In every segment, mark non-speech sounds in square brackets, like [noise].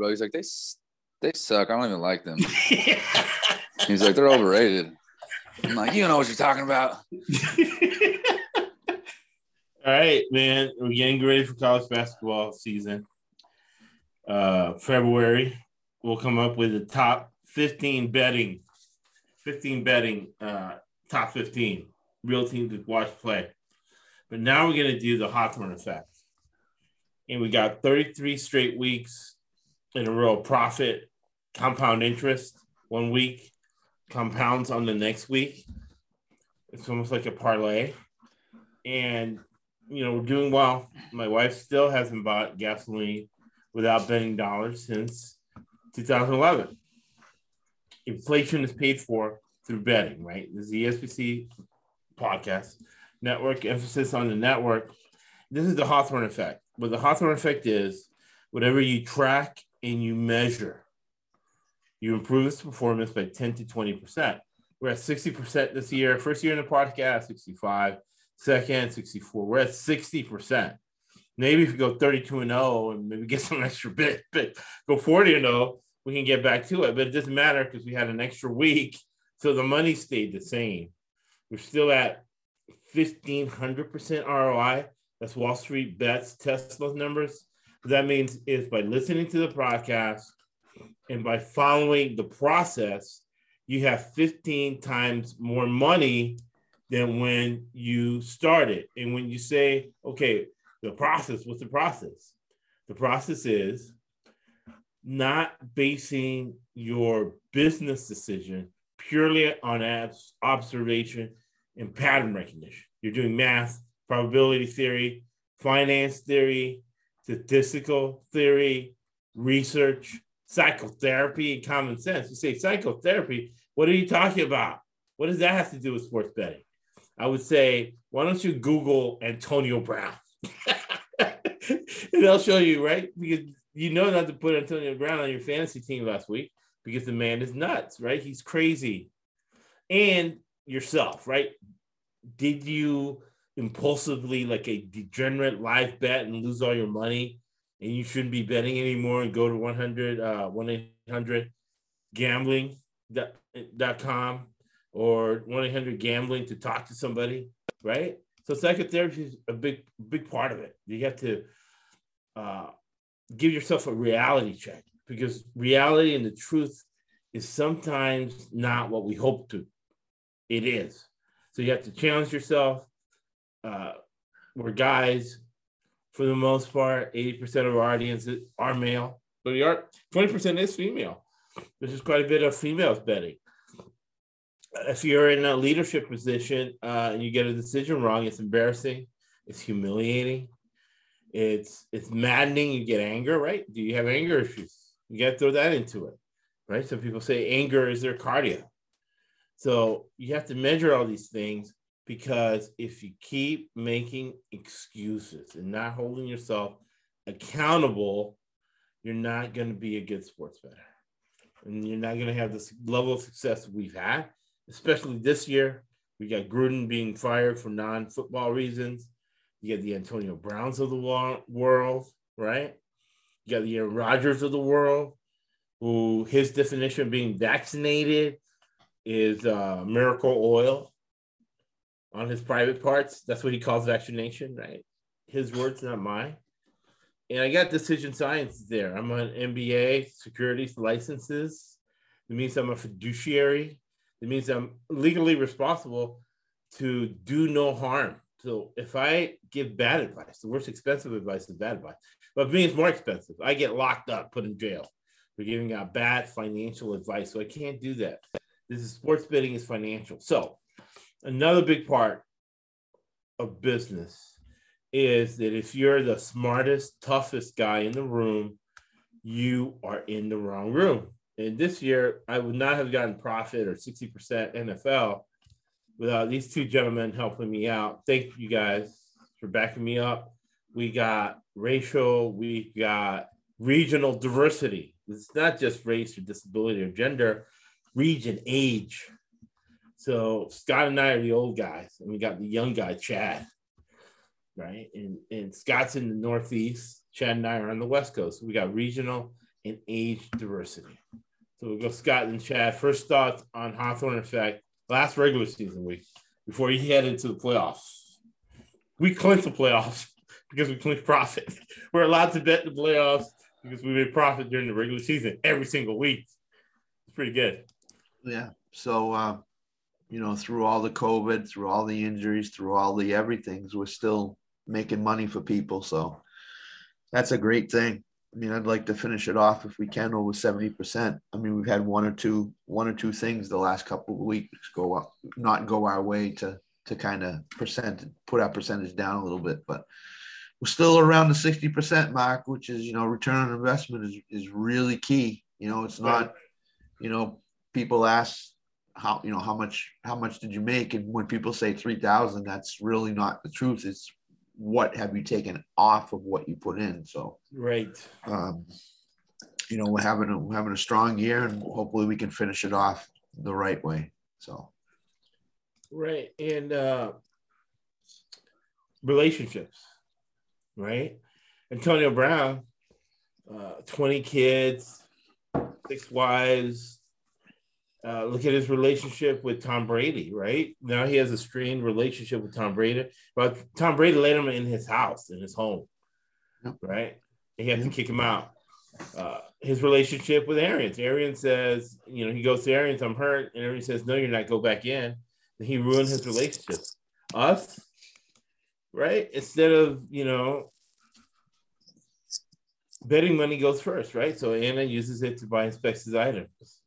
bro. He's like, they they suck. I don't even like them. [laughs] He's like, they're overrated. I'm like, you don't know what you're talking about. [laughs] All right, man. We're getting ready for college basketball season. Uh, February, we'll come up with the top 15 betting, 15 betting, uh, top 15 real teams to watch play. But now we're going to do the Hawthorne effect. And we got 33 straight weeks in a row profit, compound interest one week, compounds on the next week. It's almost like a parlay. And, you know, we're doing well. My wife still hasn't bought gasoline without betting dollars since 2011. Inflation is paid for through betting, right? This is the SBC podcast network, emphasis on the network. This is the Hawthorne effect. What the Hawthorne effect is, whatever you track and you measure, you improve its performance by 10 to 20%. We're at 60% this year. First year in the podcast, 65. Second, 64. We're at 60%. Maybe if you go 32 and 0 and maybe get [laughs] some extra bit, but go 40 and 0, we can get back to it. But it doesn't matter because we had an extra week. So the money stayed the same. We're still at 1500% ROI. That's Wall Street bets, Tesla's numbers. What that means is by listening to the podcast and by following the process, you have 15 times more money than when you started. And when you say, okay, the process, what's the process? The process is not basing your business decision purely on observation and pattern recognition. You're doing math, probability theory, finance theory, statistical theory, research, psychotherapy, and common sense. You say psychotherapy, what are you talking about? What does that have to do with sports betting? I would say, why don't you Google Antonio Brown? [laughs] and they'll show you, right? Because you know not to put Antonio Brown on your fantasy team last week because the man is nuts, right? He's crazy. And yourself, right? Did you impulsively, like a degenerate live bet and lose all your money and you shouldn't be betting anymore and go to 100, uh, 1-800 gambling.com or 1-800 gambling to talk to somebody, right? So psychotherapy is a big, big part of it. You have to uh, give yourself a reality check because reality and the truth is sometimes not what we hope to it is. So you have to challenge yourself. Uh, we're guys, for the most part, 80% of our audience are male, but we are 20% is female. There's just quite a bit of females betting. If you're in a leadership position uh, and you get a decision wrong, it's embarrassing, it's humiliating, it's it's maddening. You get anger, right? Do you have anger issues? You got to throw that into it, right? Some people say anger is their cardio. So you have to measure all these things because if you keep making excuses and not holding yourself accountable, you're not going to be a good sports bettor. And you're not going to have this level of success we've had, especially this year. We got Gruden being fired for non football reasons. You got the Antonio Browns of the world, right? You got the Aaron Rodgers of the world, who his definition of being vaccinated is uh, miracle oil on his private parts. That's what he calls vaccination, right? His words, not mine. And I got decision science there. I'm on MBA, securities licenses. It means I'm a fiduciary. It means I'm legally responsible to do no harm. So if I give bad advice, the worst expensive advice is bad advice. But me, it's more expensive. I get locked up, put in jail for giving out bad financial advice. So I can't do that. This is sports betting is financial. So another big part of business is that if you're the smartest, toughest guy in the room, you are in the wrong room. And this year, I would not have gotten profit or 60% NFL without these two gentlemen helping me out. Thank you guys for backing me up. We got racial, we got regional diversity. It's not just race or disability or gender, region, age. So Scott and I are the old guys, and we got the young guy, Chad, right? And and Scott's in the Northeast. Chad and I are on the West Coast. We got regional and age diversity. So we'll go Scott and Chad. First thoughts on Hawthorne effect last regular season week before he headed to the playoffs. We clinched the playoffs [laughs] because we clinched profit. [laughs] We're allowed to bet the playoffs because we made profit during the regular season every single week. It's pretty good. Yeah. So, uh, you know, through all the COVID, through all the injuries, through all the everythings, we're still making money for people. So that's a great thing. I mean, I'd like to finish it off if we can over 70%. I mean, we've had one or two, one or two things the last couple of weeks go up, not go our way to, to kind of percent, put our percentage down a little bit, but we're still around the 60% mark, which is, you know, return on investment is, is really key. You know, it's not, you know, people ask how, you know, how much, how much did you make? And when people say 3000, that's really not the truth. It's what have you taken off of what you put in. So, right. Um, you know, we're having a, we're having a strong year and hopefully we can finish it off the right way. So, right. And, uh, relationships, right? Antonio Brown, uh, 20 kids, six wives, uh, look at his relationship with Tom Brady, right? Now he has a strained relationship with Tom Brady, but Tom Brady let him in his house, in his home, yep. right? he had to kick him out. Uh, his relationship with Arians. Arians says, you know, he goes to Arians, I'm hurt. And Arians says, no, you're not, go back in. And he ruined his relationship. Us, right? Instead of, you know, betting money goes first, right? So Anna uses it to buy and specs his items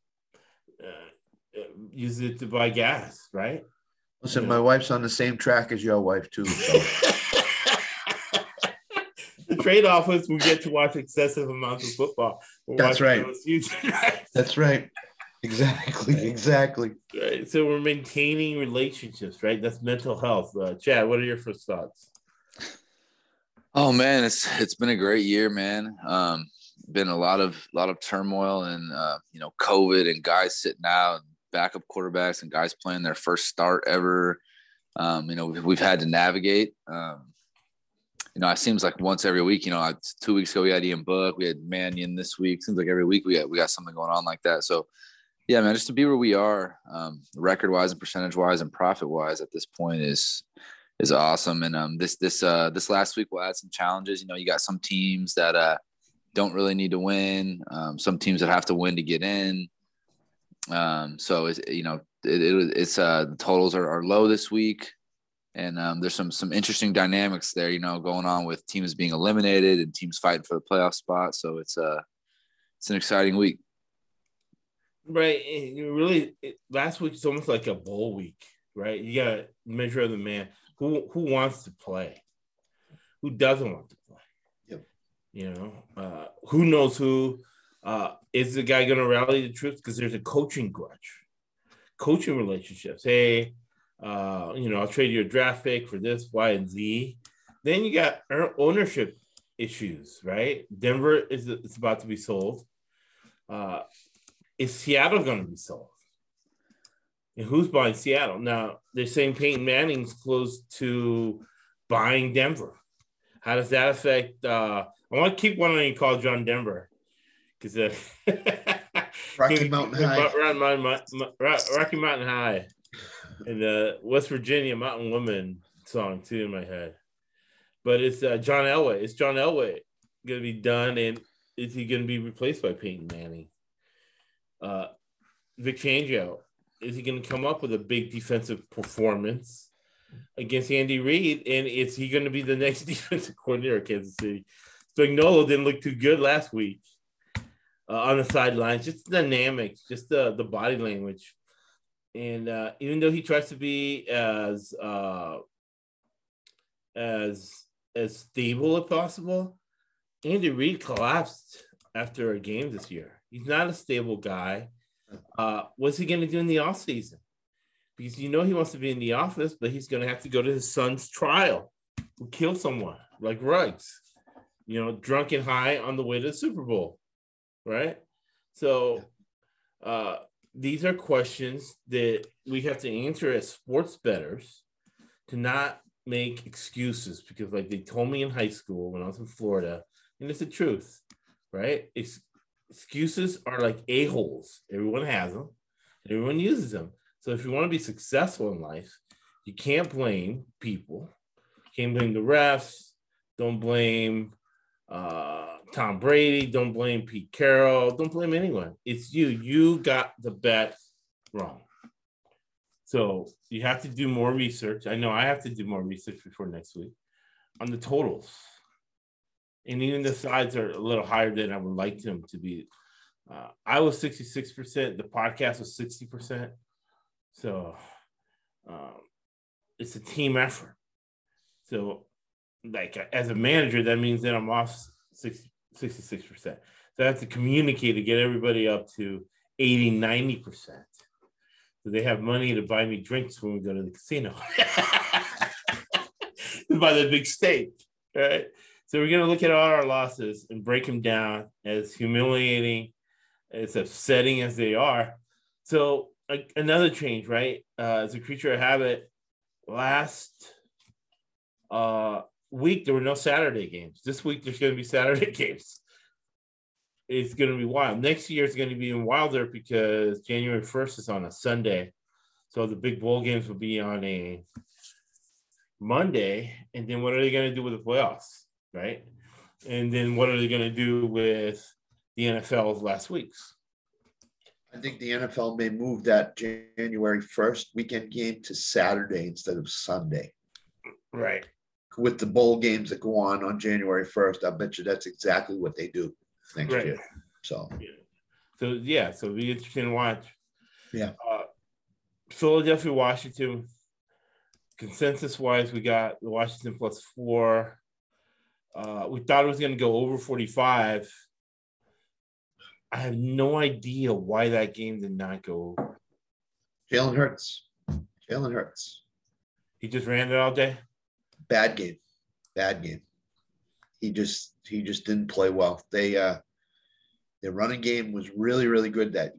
use it to buy gas, right? Listen, you know? my wife's on the same track as your wife too. So. [laughs] the trade-off is we get to watch excessive amounts of football. We're That's right. That's right. Exactly. Exactly. Right. So we're maintaining relationships, right? That's mental health. Uh, Chad, what are your first thoughts? Oh man, it's it's been a great year, man. Um, been a lot of lot of turmoil and uh, you know COVID and guys sitting out, backup quarterbacks and guys playing their first start ever. Um, you know, we've, we've, had to navigate. Um, you know, it seems like once every week. You know, two weeks ago we had Ian Book, we had Mannion this week. Seems like every week we got we got something going on like that. So, yeah, man, just to be where we are, um, record wise and percentage wise and profit wise at this point is is awesome. And um, this this uh, this last week we'll add some challenges. You know, you got some teams that uh, don't really need to win, um, some teams that have to win to get in. Um, so it's, you know, it, it, it's uh, the totals are, are low this week, and um, there's some some interesting dynamics there, you know, going on with teams being eliminated and teams fighting for the playoff spot. So it's uh it's an exciting week. Right, and you really it, last week it's almost like a bowl week, right? You got to measure of the man who who wants to play, who doesn't want to play. Yep. You know, uh, who knows who uh, is the guy going to rally the troops? Because there's a coaching grudge, coaching relationships. Hey, uh, you know, I'll trade you a draft pick for this, Y, and Z. Then you got ownership issues, right? Denver is it's about to be sold. Uh, is Seattle going to be sold? And who's buying Seattle? Now they're saying Peyton Manning's close to buying Denver. How does that affect? Uh, I want to keep one on you called John Denver because uh, [laughs] Rocky Mountain High, Rocky Mountain High, and the West Virginia Mountain Woman song too in my head. But it's uh, John Elway. Is John Elway going to be done, and is he going to be replaced by Peyton Manning? Uh, Vic Fangio is he going to come up with a big defensive performance against Andy Reid, and is he going to be the [laughs] next defensive coordinator of Kansas City? Spagnuolo didn't look too good last week uh, on the sidelines, just the dynamics, just the the body language, and uh, even though he tries to be as uh, as as stable as possible, Andy Reid collapsed after a game this year. He's not a stable guy. Uh, what's he going to do in the off season? Because you know he wants to be in the office, but he's going to have to go to his son's trial who killed someone like Ruggs, you know, drunk and high on the way to the Super Bowl right? So uh, these are questions that we have to answer as sports betters to not make excuses because, like they told me in high school when I was in Florida, and it's the truth, right? It's excuses are like a holes. Everyone has them. Everyone uses them. So if you want to be successful in life, you can't blame people. Can't blame the refs. Don't blame uh, Tom Brady. Don't blame Pete Carroll. Don't blame anyone. It's you. You got the bet wrong. So you have to do more research. I know I have to do more research before next week on the totals. And even the sides are a little higher than I would like them to be. Uh, I was 66%, the podcast was 60%. So um, it's a team effort. So, like, as a manager, that means that I'm off 60, 66%. So I have to communicate to get everybody up to 80, 90%. So they have money to buy me drinks when we go to the casino. [laughs] buy the big steak, right? So we're going to look at all our losses and break them down as humiliating, as upsetting as they are. So a, another change, right? Uh, as a creature of habit, last uh, week there were no Saturday games. This week there's going to be Saturday [laughs] games. It's going to be wild. Next year it's going to be even wilder because January 1st is on a Sunday. So the big bowl games will be on a Monday. And then what are they going to do with the playoffs? right? And then what are they going to do with the NFL's last weeks? I think the NFL may move that January 1st weekend game to Saturday instead of Sunday. Right. With the bowl games that go on on January 1st, I bet you that's exactly what they do next right. year. So, yeah. so yeah, so it'll be interesting to watch. Yeah. Uh, Philadelphia, Washington. Consensus wise, we got the Washington plus four. Uh, we thought it was going to go over 45. I have no idea why that game did not go over. Jalen Hurts. Jalen Hurts. He just ran it all day. Bad game. Bad game. He just he just didn't play well. They uh their running game was really really good that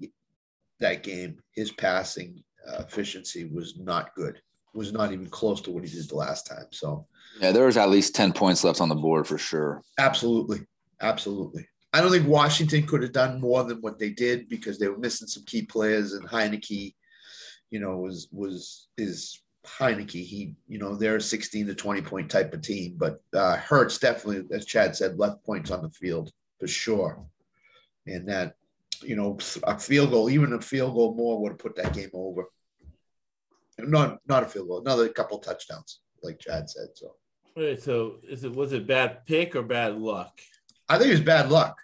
that game. His passing uh, efficiency was not good. Was not even close to what he did the last time. So yeah, there was at least 10 points left on the board for sure. Absolutely. Absolutely. I don't think Washington could have done more than what they did because they were missing some key players and Heinicke, you know, was was is Heinicke. He, you know, they're a 16 to 20 point type of team, but uh Hurts definitely, as Chad said, left points on the field for sure. And that, you know, a field goal, even a field goal more would have put that game over. Not not a field goal, another couple touchdowns, like Chad said. So Wait, so is it was it bad pick or bad luck? I think it was bad luck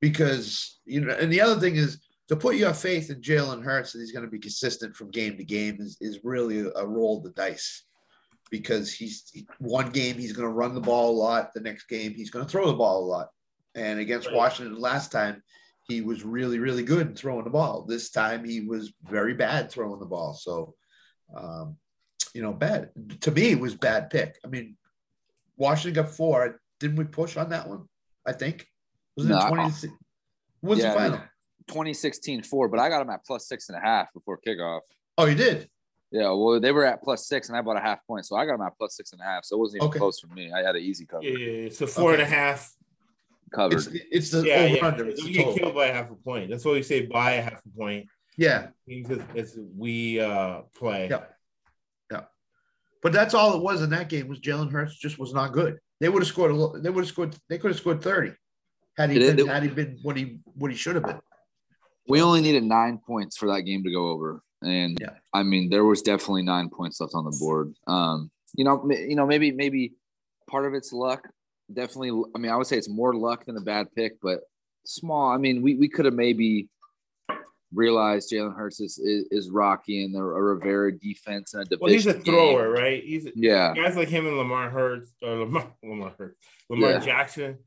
because you know, and the other thing is to put your faith in Jalen Hurts that he's going to be consistent from game to game is, is really a roll of the dice because he's one game he's going to run the ball a lot, the next game he's going to throw the ball a lot. And against right. Washington last time, he was really really good in throwing the ball. This time he was very bad throwing the ball. So um, you know, bad. To me, it was bad pick. I mean, Washington got four. Didn't we push on that one? I think. Was it no, 20? What's yeah, the final? 2016 four, but I got them at plus six and a half before kickoff. Oh, you did? Yeah, well, they were at plus six, and I bought a half point, so I got them at plus six and a half. So it wasn't even okay. close for me. I had an easy cover. Yeah, so four okay. and a half covered. It's, it's the yeah, yeah. Under. It's you get killed by a half a point. That's why we say buy a half a point. Yeah, as we uh play. Yep. But that's all it was in that game was Jalen Hurts just was not good. They would have scored a little, they would have scored they could have scored 30 had he been, had he been what he what he should have been. We only needed nine points for that game to go over. And yeah. I mean, there was definitely nine points left on the board. Um, you know, you know, maybe maybe part of it's luck. Definitely, I mean, I would say it's more luck than a bad pick, but small. I mean, we, we could have maybe realized Jalen Hurts is, is, is rocky and the Rivera defense and a division. Well, he's a thrower, game. right? He's a, yeah. Guys like him and Lamar Hurts or Lamar [laughs] Lamar Hurts, Lamar yeah. Jackson.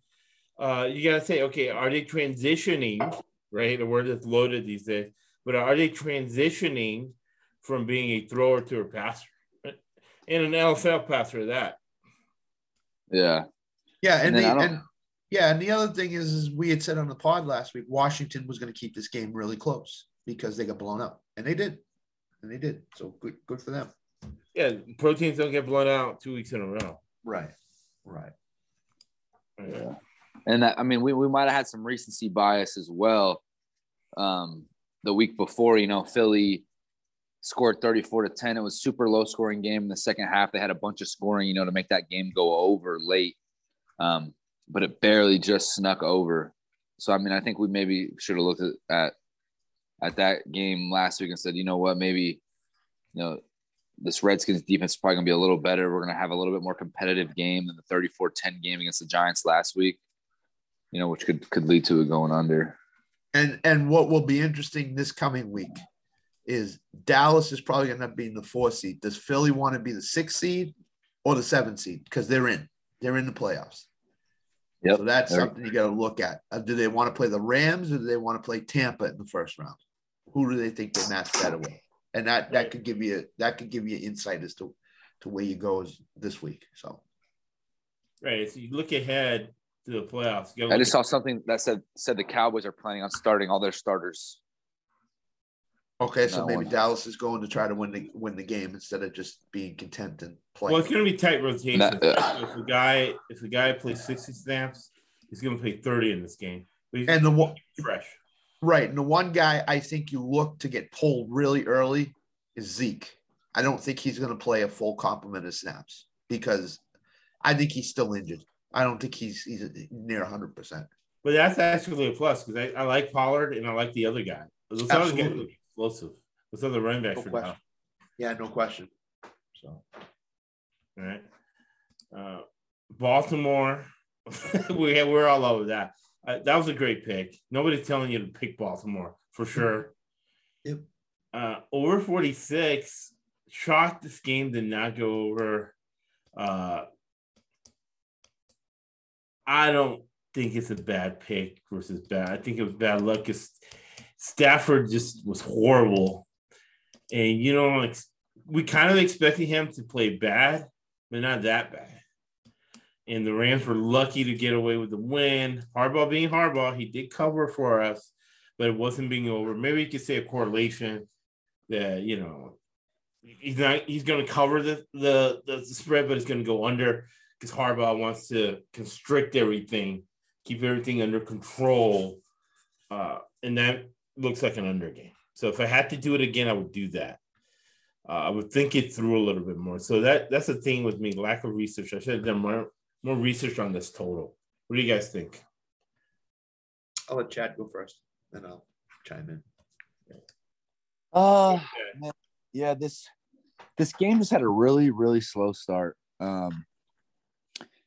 Uh, you gotta say, okay, are they transitioning? Right, the word is loaded these days. But are they transitioning from being a thrower to a passer? [laughs] And an NFL passer that. Yeah. Yeah, and, and, the, and yeah, and the other thing is, is we had said on the pod last week, Washington was going to keep this game really close because they got blown up, and they did, and they did. So good, good for them. Yeah, proteins don't get blown out two weeks in a row. Right, right. Yeah. And that, I mean, we, we might have had some recency bias as well. Um, the week before, you know, Philly scored 34 to 10. It was super low scoring game in the second half. They had a bunch of scoring, you know, to make that game go over late. Um, but it barely just snuck over. So I mean, I think we maybe should have looked at, at at that game last week and said, you know what, maybe you know this Redskins defense is probably gonna be a little better. We're gonna have a little bit more competitive game than the 34-10 game against the Giants last week. You know, which could could lead to it going under. And and what will be interesting this coming week is Dallas is probably going to be in the four seed. Does Philly want to be the sixth seed or the seventh seed? Because they're in, they're in the playoffs. Yep. So that's they're, something you got to look at. Uh, do they want to play the Rams or do they want to play Tampa in the first round? Who do they think they match better with? And that that could give you that could give you insight as to to where you go this week. So, right. If you look ahead to the playoffs. I just saw something that said said the Cowboys are planning on starting all their starters Okay, so maybe one. Dallas is going to try to win the win the game instead of just being content and playing. Well, it's going to be tight rotation. That, uh, if the guy if the guy plays sixty snaps, he's going to play thirty in this game. and the one fresh, right? And the one guy I think you look to get pulled really early is Zeke. I don't think he's going to play a full complement of snaps because I think he's still injured. I don't think he's he's near hundred percent. But that's actually a plus because I, I like Pollard and I like the other guy. Absolutely explosive. What's other running back no for question. now? Yeah, no question. So, all right. Uh, Baltimore, [laughs] we we're all over that. Uh, that was a great pick. Nobody's telling you to pick Baltimore for sure. [laughs] Yep. Uh, over 46. Shocked this game did not go over. Uh, I don't think it's a bad pick versus bad. I think it was bad luck. It's, Stafford just was horrible. And, you know, like we kind of expected him to play bad, but not that bad. And the Rams were lucky to get away with the win. Harbaugh being Harbaugh, he did cover for us, but it wasn't being over. Maybe you could say a correlation that, you know, he's not he's going to cover the, the, the spread, but it's going to go under because Harbaugh wants to constrict everything, keep everything under control. Uh, and that looks like an under game. So if I had to do it again, I would do that. Uh, I would think it through a little bit more. So that that's the thing with me, lack of research. I should have done more more research on this total. What do you guys think? I'll let Chad go first, then I'll chime in. Uh, yeah, this this game has had a really really slow start. Um,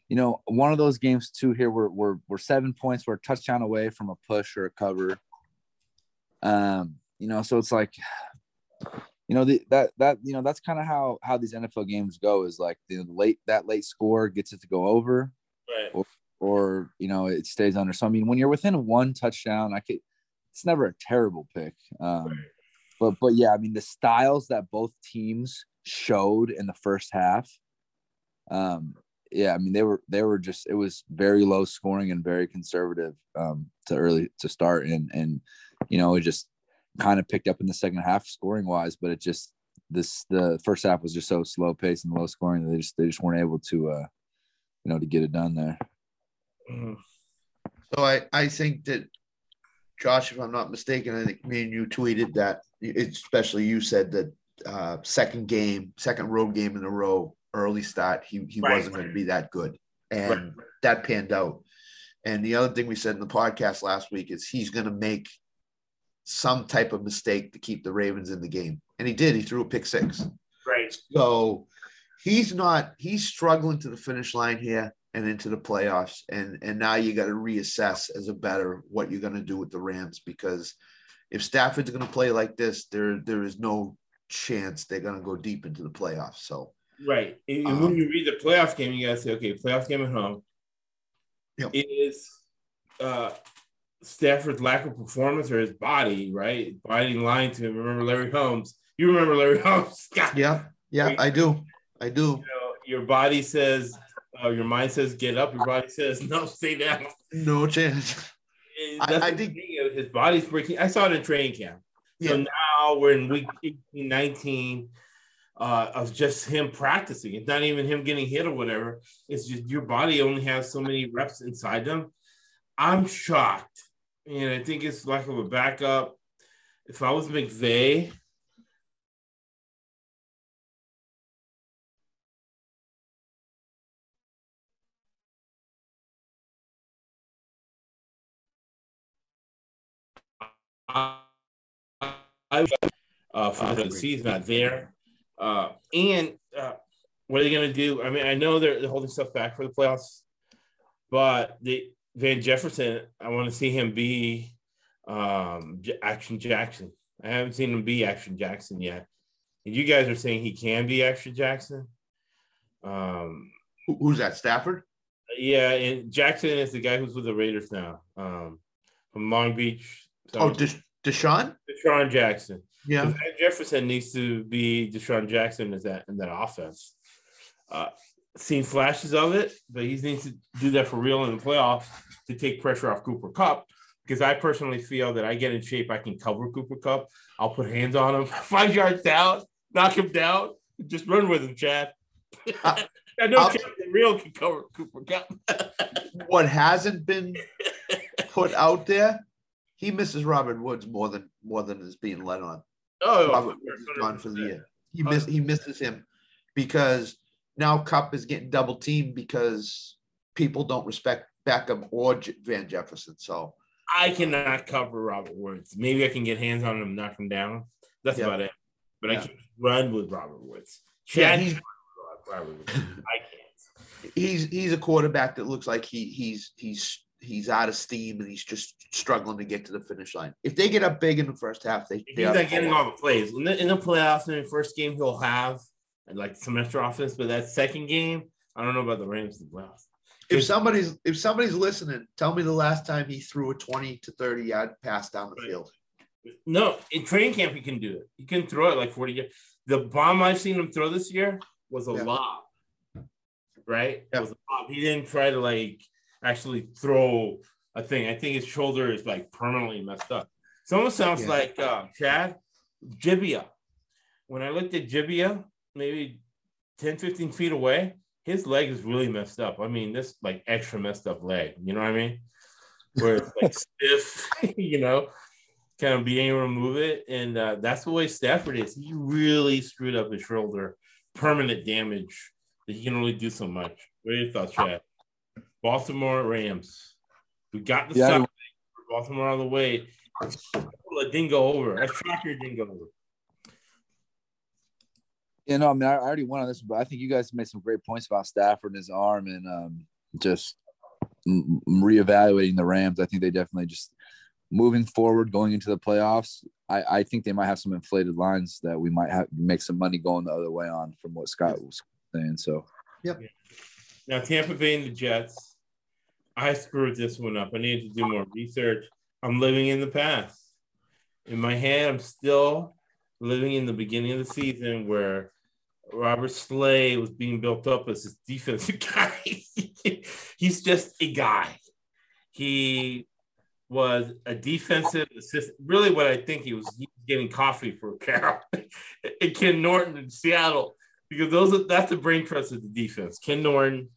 you know, one of those games too here we're we're, we're seven points, we're a touchdown away from a push or a cover. Um, you know, so it's like, you know, the, that that you know that's kind of how how these NFL games go is like the late that late score gets it to go over, right. or, or you know it stays under. So I mean, when you're within one touchdown, I could. It's never a terrible pick. Um, right. But but yeah, I mean the styles that both teams showed in the first half. Um, yeah, I mean they were they were just it was very low scoring and very conservative um, to early to start and and you know, it just kind of picked up in the second half scoring wise, but it just this the first half was just so slow paced and low scoring that they just they just weren't able to uh you know to get it done there. Mm-hmm. So I I think that Josh, if I'm not mistaken, I think me and you tweeted that especially you said that uh second game, second road game in a row, early start, he he right. wasn't going to be that good. And right. that panned out. And the other thing we said in the podcast last week is he's going to make some type of mistake to keep the Ravens in the game. And he did. He threw a pick six. Right. So he's not, he's struggling to the finish line here and into the playoffs. And and now you got to reassess as a better what you're going to do with the Rams because if Stafford's going to play like this, there there is no chance they're going to go deep into the playoffs. So right, and um, when you read the playoff game, you got to say, okay, playoff game at home. Yep. Is uh, Stafford's lack of performance or his body, right? Body lying to him. Remember Larry Holmes? You remember Larry [laughs] Holmes? [laughs] Yeah, yeah, I do. I do. You know, your body says, uh, your mind says, get up. Your body says, no, stay down. No chance. I, I think his body's breaking. I saw it in training camp. So yeah. now we're in week 18, 19 uh, of just him practicing. It's not even him getting hit or whatever. It's just your body only has so many reps inside them I'm shocked, and I think it's lack of a backup. If I was McVay, I, uh, for the season not there. Uh, and uh, what are they going to do? I mean, I know they're, they're holding stuff back for the playoffs, but the Van Jefferson, I want to see him be um, Action Jackson. I haven't seen him be Action Jackson yet. And you guys are saying he can be Action Jackson. Um, Who's that? Stafford? Yeah, and Jackson is the guy who's with the Raiders now, um, from Long Beach. Oh, Desha- DeSean? DeSean Jackson. Yeah. Van Jefferson needs to be DeSean Jackson in that in that offense. Uh, seen flashes of it, but he needs to do that for real in the playoffs to take pressure off Cooper Kupp. Because I personally feel that I get in shape, I can cover Cooper Kupp. I'll put hands on him, [laughs] five yards down, knock him down, just run with him, Chad. Uh, [laughs] I know Chad the real can cover Cooper Kupp. [laughs] what hasn't been put out there, he misses Robert Woods more than more than is being let on. Oh, Robert is gone for the year. He miss he misses him because now Kupp is getting double teamed because people don't respect Beckham or Van Jefferson. So I cannot cover Robert Woods. Maybe I can get hands on him, knock him down. That's yeah. about it. But yeah. I can't run with Robert Woods. Chad, yeah, Robert Woods. I can't. [laughs] He's he's a quarterback that looks like he he's he's he's out of steam and he's just struggling to get to the finish line. If they get up big in the first half, they, they he's not getting all the plays in the in the playoffs. In the first game, he'll have like some extra offense, but that second game, I don't know about the Rams in the playoffs. If somebody's if somebody's listening, tell me the last time he threw a twenty to thirty yard pass down the field. No, in training camp he can do it. He can throw it like forty yards. The bomb I've seen him throw this year was a yeah. lob, right? Yeah. It was a lob. He didn't try to like actually throw a thing. I think his shoulder is like permanently messed up. It almost sounds yeah. like uh, Chad Gebbia. When I looked at Gebbia, maybe 10, 15 feet away, his leg is really messed up. I mean, this like extra messed up leg. You know what I mean? Where it's like [laughs] stiff, [laughs] you know, kind of being able to move it. And uh, that's the way Stafford is. He really screwed up his shoulder, permanent damage that he can only do so much. What are your thoughts, Chad? Baltimore Rams. We got the yeah. Baltimore on the way. It didn't go over. That tracker didn't go over. You know, I mean, I already went on this, but I think you guys made some great points about Stafford and his arm and um, just reevaluating the Rams. I think they definitely just moving forward, going into the playoffs. I, I think they might have some inflated lines that we might have make some money going the other way on from what Scott was saying. So, yep. Now Tampa Bay and the Jets. I screwed this one up. I needed to do more research. I'm living in the past. In my head, I'm still living in the beginning of the season where Robert Saleh was being built up as this defensive [laughs] guy. He's just a guy. He was a defensive assistant. Really, what I think he was, he getting coffee for Carroll and [laughs] Ken Norton in Seattle because those are, that's the brain trust of the defense. Ken Norton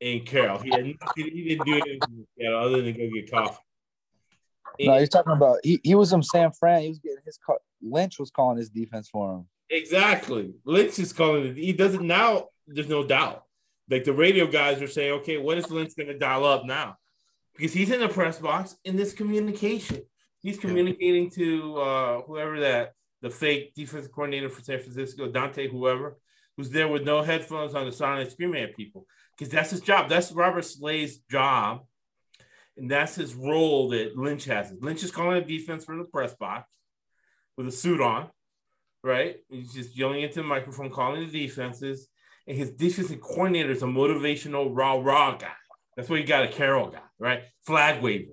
and Carroll. He, had, he didn't do anything other than go get coffee. No, he's talking about he, he was in San Fran. He was getting his car. Lynch was calling his defense for him. Exactly. Lynch is calling it. He doesn't now. There's no doubt. Like the radio guys are saying, okay, what is Lynch going to dial up now? Because he's in the press box in this communication. He's communicating to uh, whoever that the fake defense coordinator for San Francisco, Dante, whoever, who's there with no headphones on the silent screaming at people because that's his job. That's Robert Saleh's job. And that's his role that Lynch has. Lynch is calling a defense from the press box with a suit on, right? He's just yelling into the microphone, calling the defenses. And his defensive coordinator is a motivational rah rah guy. That's what you got a Carroll guy, right? Flag waver.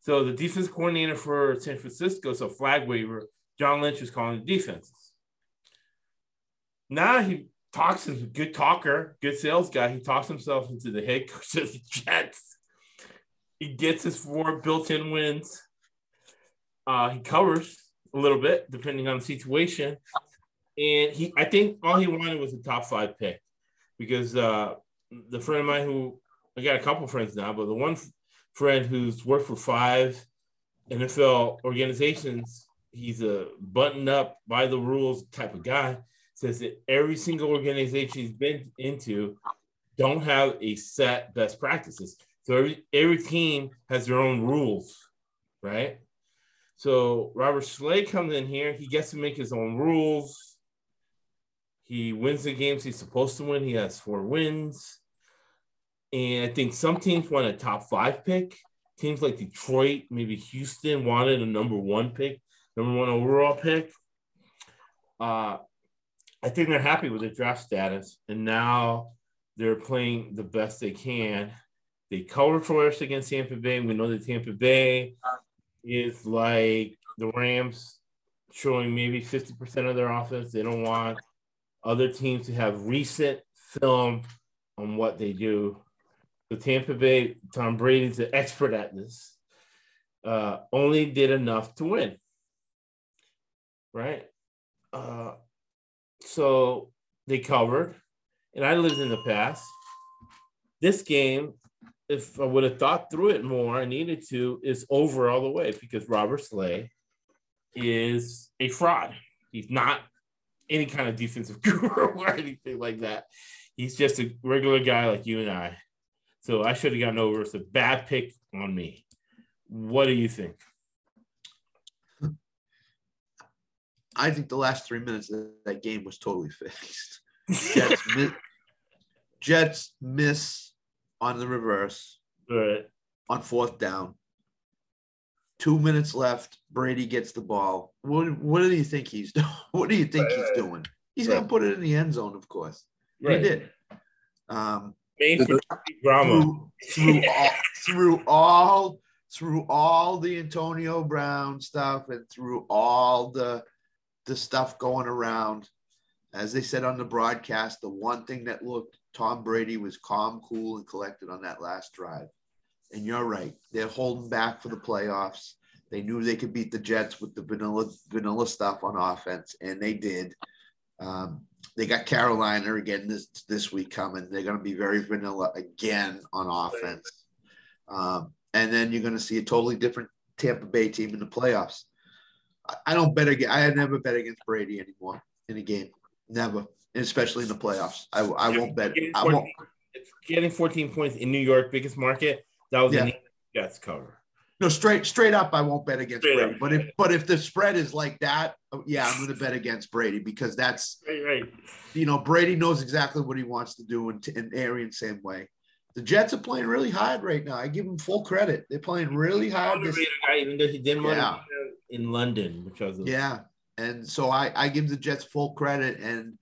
So the defense coordinator for San Francisco, so flag waver, John Lynch is calling the defenses. Now he talks is a good talker, good sales guy. He talks himself into the head coach of the Jets. He gets his four built-in wins. Uh, he covers a little bit depending on the situation, and he I think all he wanted was a top five pick because uh, the friend of mine who I got a couple friends now, but the one friend who's worked for five NFL organizations. He's a button up by the rules type of guy. Says that every single organization he's been into don't have a set best practices. So every, every team has their own rules, right? So Robert Saleh comes in here. He gets to make his own rules. He wins the games he's supposed to win. He has four wins. And I think some teams want a top five pick. Teams like Detroit, maybe Houston wanted a number one pick, number one overall pick. Uh, I think they're happy with their draft status. And now they're playing the best they can. They covered for us against Tampa Bay. We know that Tampa Bay is like the Rams showing maybe 50% of their offense. They don't want other teams to have recent film on what they do. The Tampa Bay, Tom Brady's an expert at this, uh, only did enough to win. Right? Uh, so they covered, and I lived in the past. This game if I would have thought through it more, I needed to, is over all the way because Robert Saleh is a fraud. He's not any kind of defensive [laughs] guru or anything like that. He's just a regular guy like you and I. So I should have gotten over. It's a bad pick on me. What do you think? I think the last three minutes of that game was totally fixed. [laughs] Jets, miss, Jets miss on the reverse. Right. On fourth down. Two minutes left. Brady gets the ball. What what do you think he's [laughs] doing? What do you think right. he's doing? He's right. gonna put it in the end zone, of course. Right. He did. Um for drama. Through, through all through all through all the Antonio Brown stuff and through all the the stuff going around, as they said on the broadcast, the one thing that looked Tom Brady was calm, cool, and collected on that last drive. And you're right. They're holding back for the playoffs. They knew they could beat the Jets with the vanilla vanilla stuff on offense, and they did. Um, they got Carolina again this this week coming. They're going to be very vanilla again on offense. Um, and then you're going to see a totally different Tampa Bay team in the playoffs. I, don't bet again. I never bet against Brady anymore in a game. Never especially in the playoffs. I, I won't bet. I won't. Getting 14 points in New York, biggest market, that was yeah. a Jets cover. No, straight straight up, I won't bet against straight Brady. Up. But if but if the spread is like that, oh, yeah, I'm going to bet against Brady because that's right, right. You know, Brady knows exactly what he wants to do, and, and Arian same way. The Jets are playing really hard right now. I give them full credit. They're playing really hard. This, guy, even though he didn't yeah. In London, which was a- yeah. And so I, I give the Jets full credit. And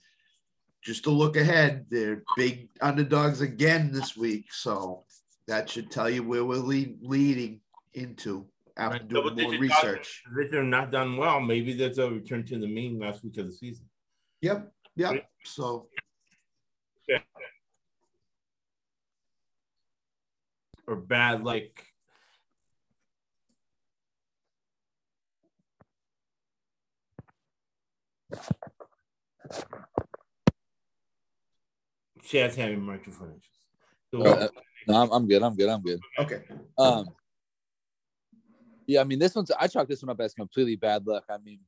just to look ahead, they're big underdogs again this week. So that should tell you where we're lead, leading into after right. doing more research. If they're not done well, maybe there's a return to the mean last week of the season. Yep. Yep. So. Yeah. Or bad, like She has having microphone issues. So, uh, no, I'm, I'm good. I'm good. I'm good. Okay. Um. Yeah, I mean, this one's I chalk this one up as completely bad luck. I mean,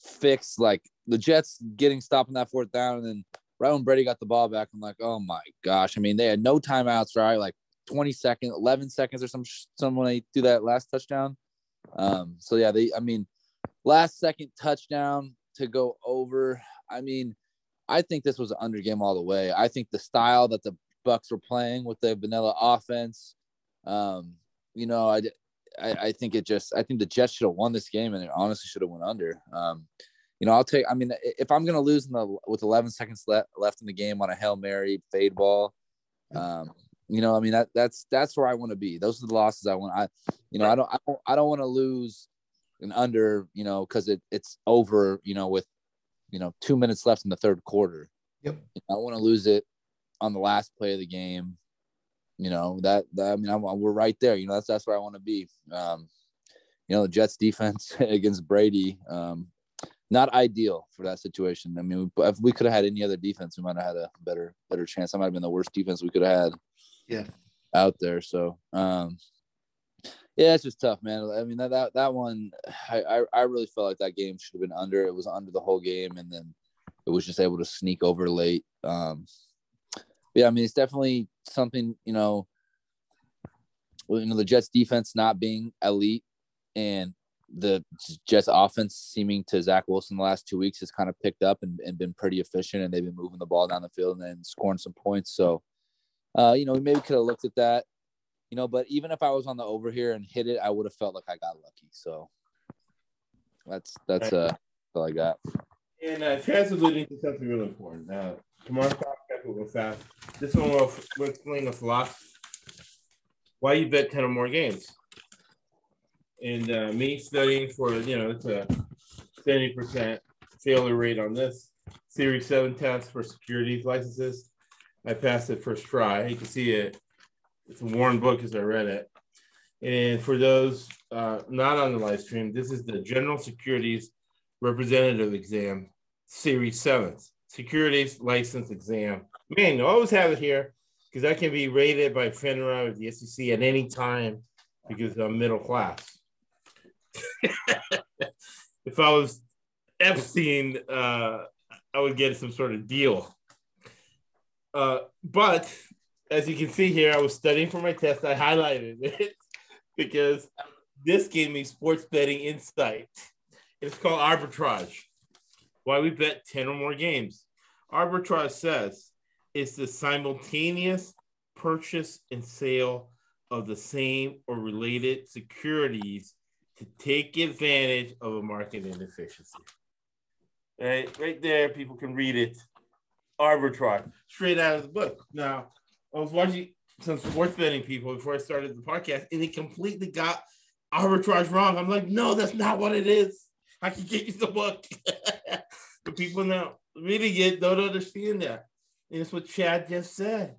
fix like the Jets getting stopped in that fourth down, and then right when Brady got the ball back, I'm like, oh my gosh. I mean, they had no timeouts, right? Like 20 seconds, 11 seconds or some someone they do that last touchdown. Um. So yeah, they. I mean, last second touchdown to go over. I mean, I think this was an under game all the way. I think the style that the Bucks were playing with the vanilla offense, um, you know, I, I, I think it just I think the Jets should have won this game and it honestly should have went under. Um, you know, I'll take. I mean, if I'm gonna lose in the with 11 seconds left left in the game on a hail mary fade ball, um, you know, I mean that that's that's where I want to be. Those are the losses I want. I, you know, I don't I don't I don't want to lose an under, you know, because it it's over, you know, with you know, two minutes left in the third quarter. Yep. I want to lose it on the last play of the game. You know that, that I mean, I'm, we're right there. You know that's that's where I want to be. Um, you know the Jets defense [laughs] against Brady, um, not ideal for that situation. I mean, if we could have had any other defense, we might have had a better better chance. That might have been the worst defense we could have had. Yeah. Out there, so um, Yeah, it's just tough, man. I mean that that, that one, I, I, I really felt like that game should have been under. It was under the whole game, and then it was just able to sneak over late. Um, yeah, I mean it's definitely something you know. You know the Jets defense not being elite, and the Jets offense seeming to Zach Wilson the last two weeks has kind of picked up and, and been pretty efficient, and they've been moving the ball down the field and then scoring some points. So, uh, you know, we maybe could have looked at that you know, but even if I was on the over here and hit it, I would have felt like I got lucky. So that's that's uh all I got. And uh, Chad's alluding to something really important. Uh, tomorrow's podcast will go fast. This one will, will explain a philosophy. why you bet 10 or more games. And uh, me studying for, you know, it's a 70% failure rate on this Series 7 test for securities licenses. I passed it first try. You can see it it's a worn book as I read it. And for those uh, not on the live stream, this is the General Securities Representative Exam, Series 7, Securities License Exam. Man, you always have it here because that can be rated by FINRA or the SEC at any time because I'm middle class. [laughs] if I was Epstein, uh, I would get some sort of deal. Uh, but as you can see here, I was studying for my test. I highlighted it [laughs] because this gave me sports betting insight. It's called arbitrage. Why we bet 10 or more games. Arbitrage says it's the simultaneous purchase and sale of the same or related securities to take advantage of a market inefficiency. Right, right there, people can read it. Arbitrage, straight out of the book. Now, I was watching some sports betting people before I started the podcast, and they completely got arbitrage wrong. I'm like, no, that's not what it is. I can get you the book. [laughs] the people now reading it don't understand that. And it's what Chad just said.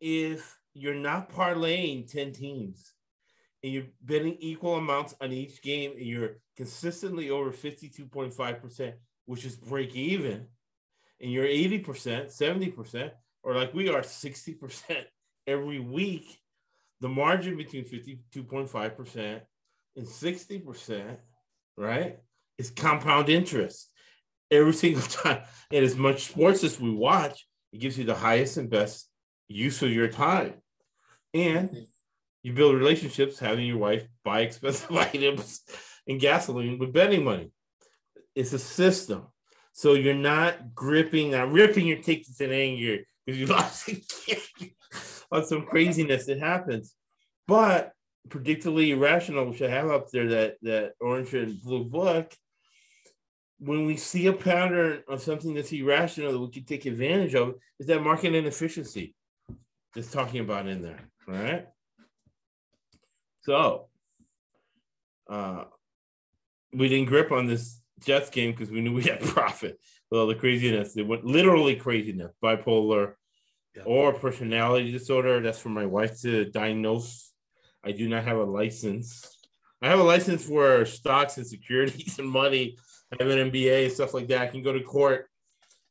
If you're not parlaying 10 teams and you're betting equal amounts on each game and you're consistently over 52.5%, which is break even, and you're 80%, 70%, or like we are 60% [laughs] every week, the margin between 52.5% and 60%, right, is compound interest every single [laughs] time. And as much sports as we watch, it gives you the highest and best use of your time. And you build relationships having your wife buy expensive [laughs] items and gasoline with betting money. It's a system. So you're not gripping, not ripping your tickets in anger because you [laughs] lost on some craziness that happens. But predictably irrational, which I have up there, that that orange and blue book. When we see a pattern of something that's irrational that we can take advantage of, is that market inefficiency. Just talking about in there, all right? So, uh, we didn't grip on this Jets game because we knew we had [laughs] profit with all the craziness. It went literally craziness, bipolar or personality disorder. That's for my wife to diagnose. I do not have a license. I have a license for stocks and securities [laughs] and money. I have an MBA and stuff like that. I can go to court.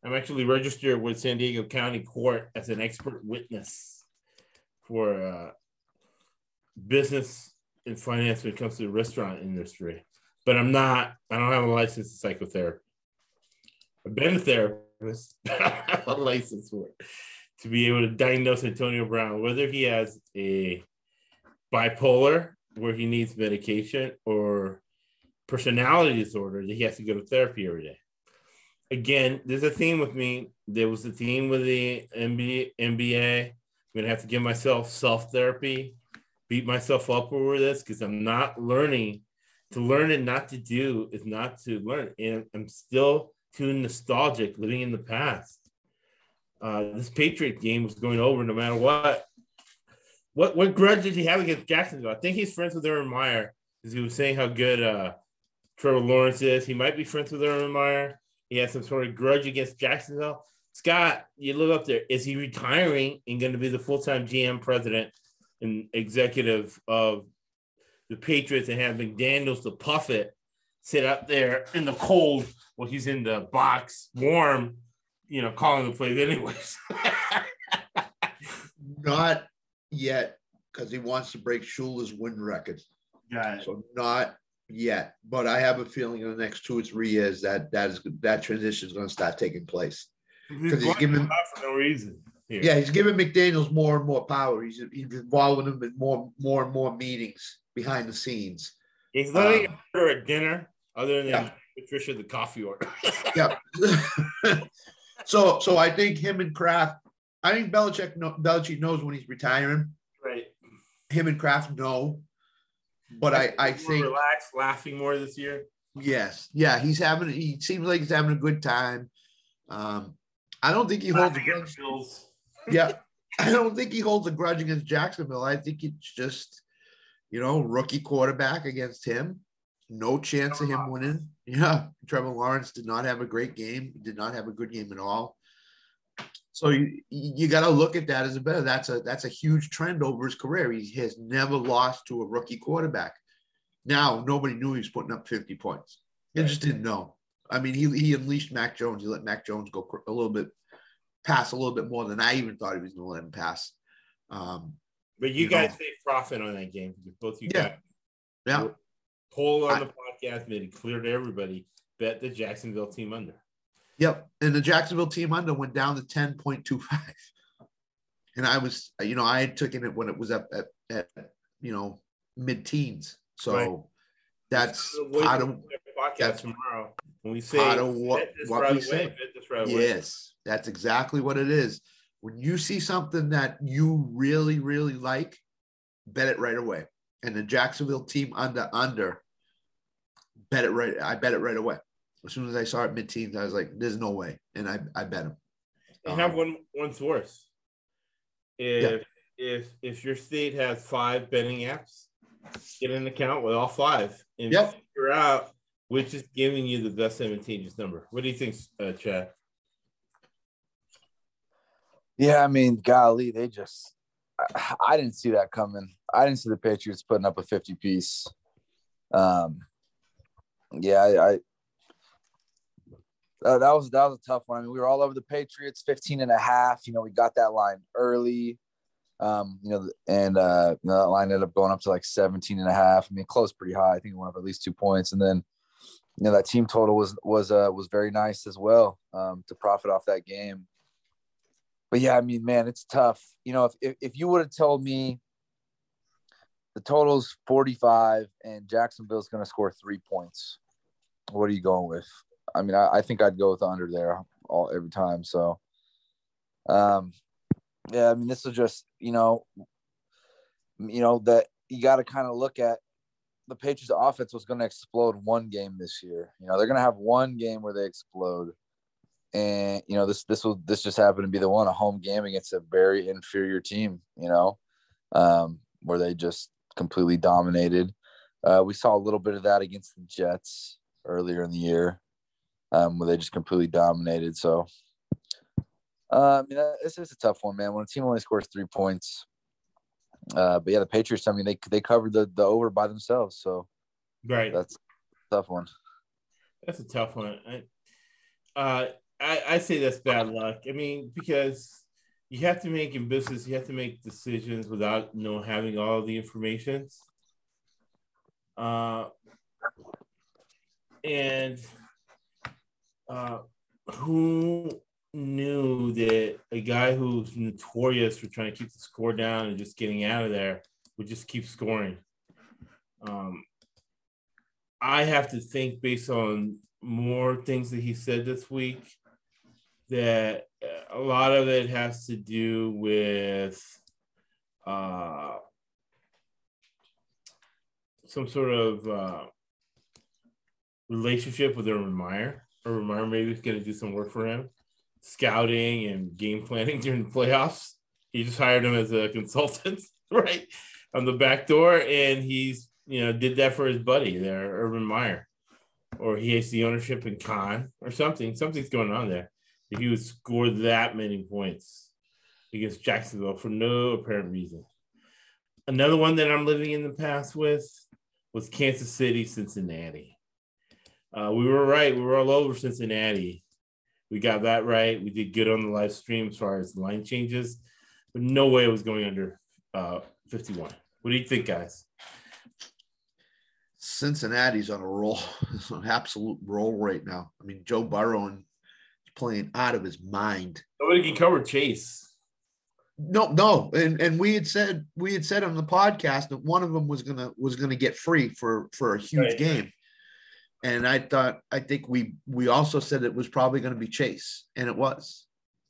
I'm actually registered with San Diego County Court as an expert witness for uh, business and finance when it comes to the restaurant industry but I'm not, I don't have a license in psychotherapy. I've been a therapist, [laughs] I don't have a license for it to be able to diagnose Antonio Brown, whether he has a bipolar where he needs medication or personality disorder that he has to go to therapy every day. Again, there's a theme with me. There was a theme with the NBA. MBA. I'm gonna have to give myself self therapy, beat myself up over this because I'm not learning to learn and not to do is not to learn. And I'm still too nostalgic, living in the past. Uh, this Patriot game was going over no matter what. What what grudge did he have against Jacksonville? I think he's friends with Urban Meyer because he was saying how good uh, Trevor Lawrence is. He might be friends with Urban Meyer. He has some sort of grudge against Jacksonville. Scott, you live up there. Is he retiring and going to be the full time GM president and executive of the Patriots and have McDaniels to puff it, sit up there in the cold while he's in the box, warm, you know, calling the plays anyways. [laughs] Not yet because he wants to break Shula's win record. Got it. So not yet, but I have a feeling in the next two or three years that that is that transition is going to start taking place. He's he's giving- him for no reason. Here. Yeah, he's giving McDaniel's more and more power. He's, he's involving him in more more and more meetings behind the scenes. He's letting Um, him order at dinner, other than Yeah. Patricia the coffee order. [laughs] Yeah. [laughs] so so I think him and Kraft. I think Belichick know, Belichick knows when he's retiring. right. Him and Kraft know, but I I More think relaxed, laughing more this year. yes, yeah, he's having. He seems like he's having a good time. Um, I don't think he holds a Laughing at grudge. Bills. Yeah, [laughs] I don't think he holds a grudge against Jacksonville. I think it's just, you know, rookie quarterback against him. No chance of him winning. [laughs] Yeah, Trevor Lawrence did not have a great game. He did not have a good game at all. So you you got to look at that as a better. That's a that's a huge trend over his career. He has never lost to a rookie quarterback. Now nobody knew he was putting up 50 points. They just didn't know. I mean, he he unleashed Mac Jones. He let Mac Jones go a little bit pass a little bit more than I even thought he was going to let him pass. Um, But you, You guys know. saved profit on that game. Both you Yeah. guys. yeah, Poll on I- the podcast made it clear to everybody. Bet the Jacksonville team under. yep. And the Jacksonville team under went down to ten point two five, [laughs] and I was, you know, I had taken it when it was up at, at you know mid teens. So Right. that's part of podcast that's tomorrow when we say part of what- what right we say. right away. yes, that's exactly what it is. When you see something that you really really like, bet it right away. And the Jacksonville team under under, bet it right. I bet it right away. As soon as I saw it mid teens, I was like, "There's no way," and I I bet him. And have Um, one one's worse. If if if your state has five betting apps, get an account with all five and Yep. figure out which is giving you the best advantageous number. What do you think, uh, Chad? Yeah, I mean, golly, they just I, I didn't see that coming. I didn't see the Patriots putting up a 50 piece. Um yeah, I, I that was that was a tough one. I mean, we were all over the Patriots 15 and a half. You know, we got that line early. Um, you know, and uh you know, that line ended up going up to like 17 and a half. I mean, close pretty high. I think it went up at least two points. And then you know that team total was was uh was very nice as well um to profit off that game but yeah, I mean, man, it's tough. You know, if if, if you would have told me the total's 45 and Jacksonville's going to score three points, what are you going with? I mean, I, I think I'd go with under there all every time. So, um, yeah, I mean, this is just you know, you know that you got to kind of look at the Patriots' offense was going to explode one game this year. You know, they're going to have one game where they explode and you know this this will this just happened to be the one a home game against a very inferior team you know um where they just completely dominated uh we saw a little bit of that against the jets earlier in the year um where they just completely dominated so uh, I mean, this is a tough one, man. When a team only scores three points, uh, but yeah, the Patriots. I mean, they they covered the the over by themselves, so Right. that's a tough one. That's a tough one. I, uh, I, I say that's bad luck. I mean, because you have to make in business, you have to make decisions without you know having all the information. Uh, and uh, who knew that a guy who's notorious for trying to keep the score down and just getting out of there would just keep scoring? Um, I have to think based on more things that he said this week that a lot of it has to do with uh, some sort of uh, relationship with Urban Meyer. Urban Meyer maybe is going to do some work for him, scouting and game planning [laughs] during the playoffs. He just hired him as a consultant, [laughs] right, on the back door, and he's you know did that for his buddy there, Urban Meyer, or he has the ownership in Con or something. Something's going on there. If he would score that many points against Jacksonville for no apparent reason. Another one that I'm living in the past with was Kansas City, Cincinnati. Uh, we were right. We were all over Cincinnati. We got that right. We did good on the live stream as far as line changes, but no way it was going under uh, 51. What do you think, guys? Cincinnati's on a roll, it's [laughs] an absolute roll right now. I mean, Joe Burrow is playing out of his mind. Nobody can cover Chase. No, no, and and we had said we had said on the podcast that one of them was gonna was gonna get free for for a huge Right. game, and I thought I think we we also said it was probably going to be Chase, and it was,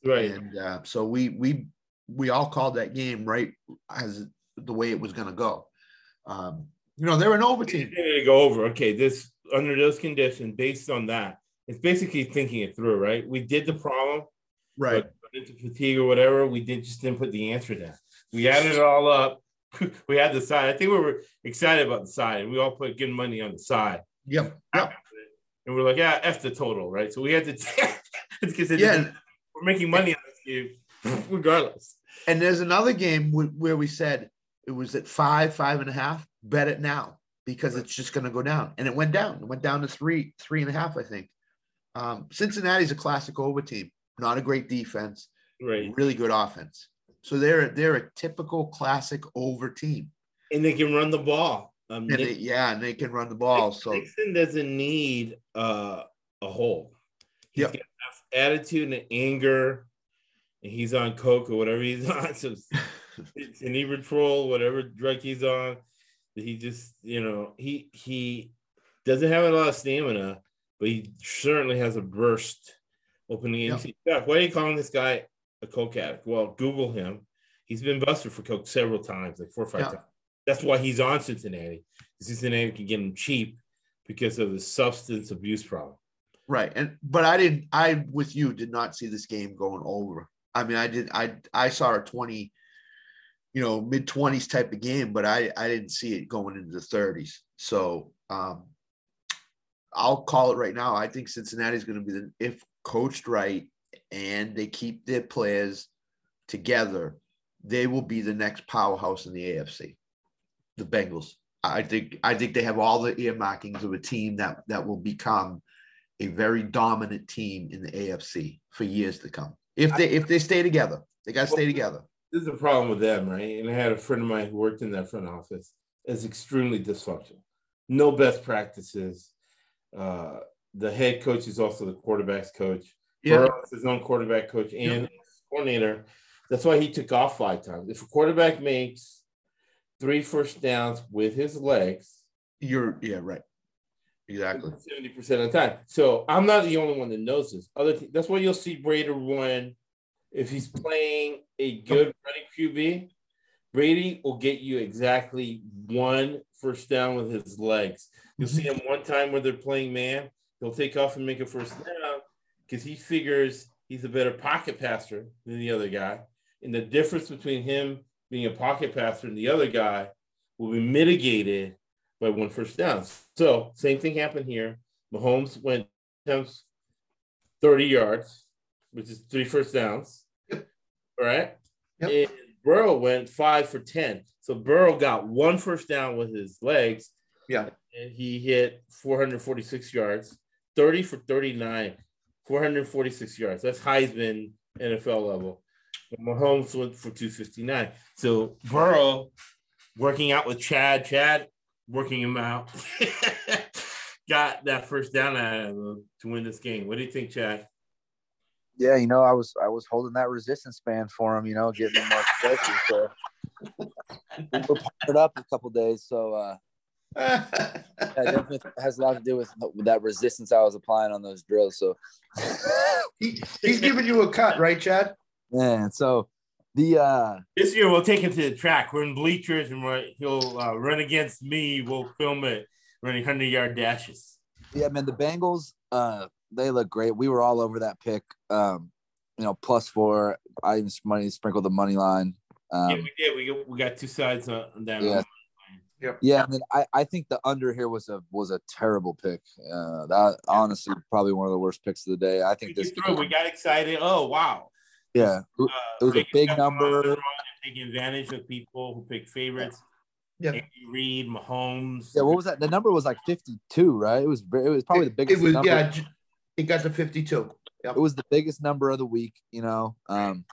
Right. and uh, so we we we all called that game right as the way it was going to go. Um, you know, they're an over team. to go over. Okay, this under those conditions, based on that, it's basically thinking it through, right? We did the problem, Right. but into fatigue or whatever, we did just didn't put the answer down. We added it all up. [laughs] we had the side. I think we were excited about the side. And we all put good money on the side. Yep. Yep. And we're like, yeah, F the total, right? So we had to [laughs] because Yeah. we're making money on this game [laughs] regardless. And there's another game where we said it was at five, five and a half. Bet it now because it's just going to go down, and it went down. It went down to three, three and a half, I think. Um, Cincinnati's a classic over team, not a great defense, Right. really good offense. So they're they're a typical classic over team, And they can run the ball. Um, and Nick- they, yeah, and they can run the ball. So Mixon doesn't need uh, a hole. He's Yep. got enough attitude and anger, and he's on coke or whatever he's [laughs] on. So it's an erythritol, whatever drug he's on. He just, you know, he he doesn't have a lot of stamina, but he certainly has a burst opening. Yep. You see, why are you calling this guy a coke addict? Well, Google him. He's been busted for coke several times, like four or five Yeah. times. That's why he's on Cincinnati. Cincinnati can get him cheap because of the substance abuse problem. right, and but I didn't. I with you did not see this game going over. I mean, I did. I I saw a twenty, you know, mid twenties type of game, but I I didn't see it going into the thirties. So um, I'll call it right now. I think Cincinnati's going to be the if coached right and they keep their players together, they will be the next powerhouse in the AFC. The Bengals. I think I think they have all the earmarkings of a team that that will become a very dominant team in the AFC for years to come. If they if they stay together, they got to stay together. This is the problem with them, right? And I had a friend of mine who worked in that front office. It's extremely dysfunctional. No best practices. Uh, the head coach is also the quarterback's coach. Yeah, Burrow is his own quarterback coach and coordinator. That's why he took off five times. If a quarterback makes three first downs with his legs, you're yeah right. Exactly. 70% of the time. So I'm not the only one that knows this. Other th- that's why you'll see Brady run if he's playing a good running QB. Brady will get you exactly one first down with his legs. You'll see mm-hmm. him one time where they're playing man. He'll take off and make a first down because he figures he's a better pocket passer than the other guy. And the difference between him being a pocket passer and the other guy will be mitigated by one first down. So same thing happened here. Mahomes went attempts 30 yards, which is three first downs. Yep. All right. Yep. And Burrow went five for 10. So Burrow got one first down with his legs, Yeah. and he hit 446 yards, 30 for 39, 446 yards. That's Heisman NFL level. And Mahomes went for 259. So Burrow working out with Chad, Chad working him out, [laughs] got that first down out of him to win this game. What do you think, Chad? Yeah, you know, I was I was holding that resistance band for him, you know, getting him more explosive. So we were partnered up a couple days. So uh [laughs] that definitely has a lot to do with, with that resistance I was applying on those drills. So he, he's giving you a cut, right, Chad? Man, so the uh This year we'll take him to the track. We're in bleachers, and we're, he'll uh, run against me. We'll film it running hundred yard dashes. yeah, man, the Bengals uh they look great. We were all over that pick. Um, you know, plus four. I even money sprinkled the money line. Um, yeah, we did. We, we got two sides on on that. Yeah. Yeah, and then I, I think the under here was a was a terrible pick. Uh, that honestly probably one of the worst picks of the day. I We, think this. through. we got excited. Oh wow! Yeah, Uh, It was a big got them on number. the Taking advantage of people who pick favorites. Yeah. Andy Reid, Mahomes. yeah. What was that? The number was like fifty two, right? It was it was probably the biggest. It was number. yeah. It got to fifty-two. It was the biggest number of the week. You know, um,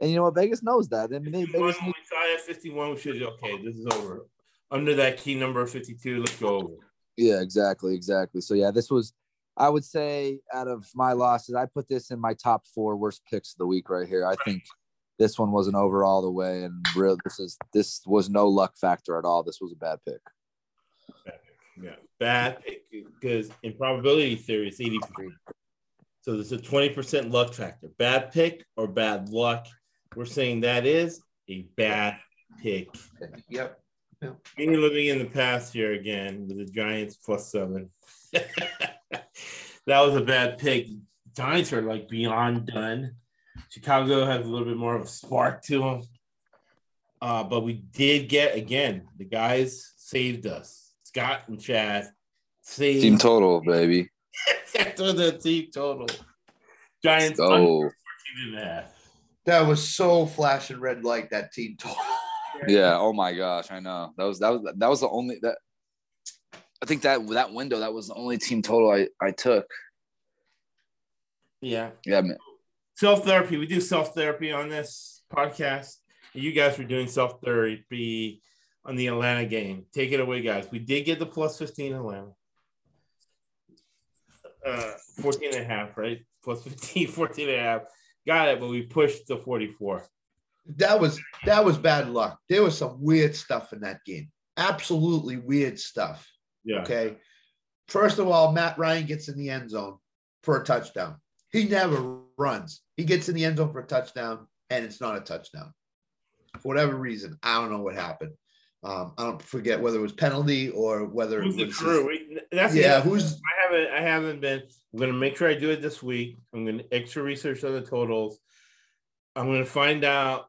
and you know what? Vegas knows that. I mean, they, When Vegas we saw at 51, we should okay, this is over. Under that key number of 52, let's go over. Yeah, exactly, exactly. So yeah, this was I would say out of my losses, I put this in my top four worst picks of the week right here. I think this one wasn't over all the way, and real this is this was no luck factor at all. This was a bad pick. Yeah, bad because in probability theory, it's 80 percent. So there's a 20% luck factor. Bad pick or bad luck. We're saying that is a bad pick. Yep. Me living in the past here again with the Giants plus seven. [laughs] that was a bad pick. Giants are like beyond done. Chicago has a little bit more of a spark to them. Uh, but we did get again, the guys saved us. Scott and Chad saved Team total, baby. [laughs] after the team total. Giants Let's under go. 14 and a half. That was so flashing red light that team total. Yeah. Oh my gosh, I know. That was that was that was the only that. I think that that window that was the only team total I I took. Yeah. Yeah, man. Self therapy. We do self therapy on this podcast. You guys were doing self therapy on the Atlanta game. Take it away, guys. We did get the plus 15 Atlanta. Uh, 14 and a half, right? Plus 15, [laughs] 14 and a half. Got it, but we pushed to 44. That was that was bad luck. There was some weird stuff in that game. Absolutely weird stuff. Yeah. Okay. First of all, Matt Ryan gets in the end zone for a touchdown. He never runs. He gets in the end zone for a touchdown, and it's not a touchdown. For whatever reason, I don't know what happened. Um, I don't forget whether it was penalty or whether Who's it the was crew? That's Yeah, the- who's I haven't I haven't been. I'm gonna make sure I do it this week. I'm gonna extra research on the totals. I'm gonna find out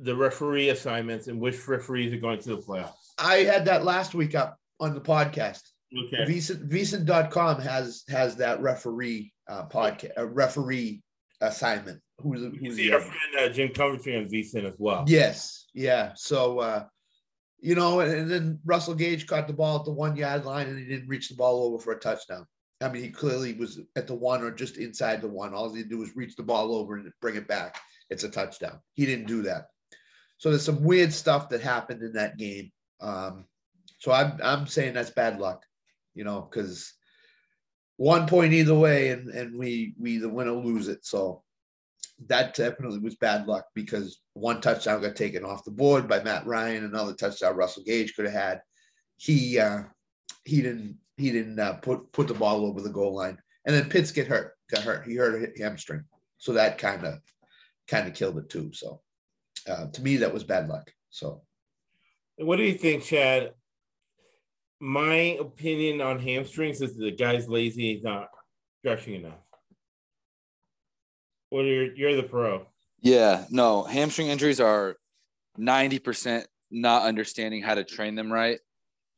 the referee assignments and which referees are going to the playoffs. I had that last week up on the podcast. Okay. VSIN, VSIN.com has has that referee uh, podcast, a referee assignment. Who's, You who's see our friend uh, Jim Coventry on VSIN as well. Yes, yeah. So uh, you know, and, and then Russell Gage caught the ball at the one yard line and he didn't reach the ball over for a touchdown. I mean, he clearly was at the one or just inside the one. All he did was reach the ball over and bring it back. It's a touchdown. He didn't do that. So there's some weird stuff that happened in that game. Um, so I'm I'm saying that's bad luck, you know, because one point either way, and and we we either win or lose it. So that definitely was bad luck because one touchdown got taken off the board by Matt Ryan, another touchdown Russell Gage could have had. He uh, he didn't he didn't uh, put put the ball over the goal line, and then Pitts get hurt, got hurt. He hurt a hamstring, so that kind of kind of killed it too. So uh, to me, that was bad luck. So What do you think, Chad? My opinion on hamstrings is the guy's lazy. He's not stretching enough. What are you're the pro? Yeah, no, hamstring injuries are 90% not understanding how to train them right.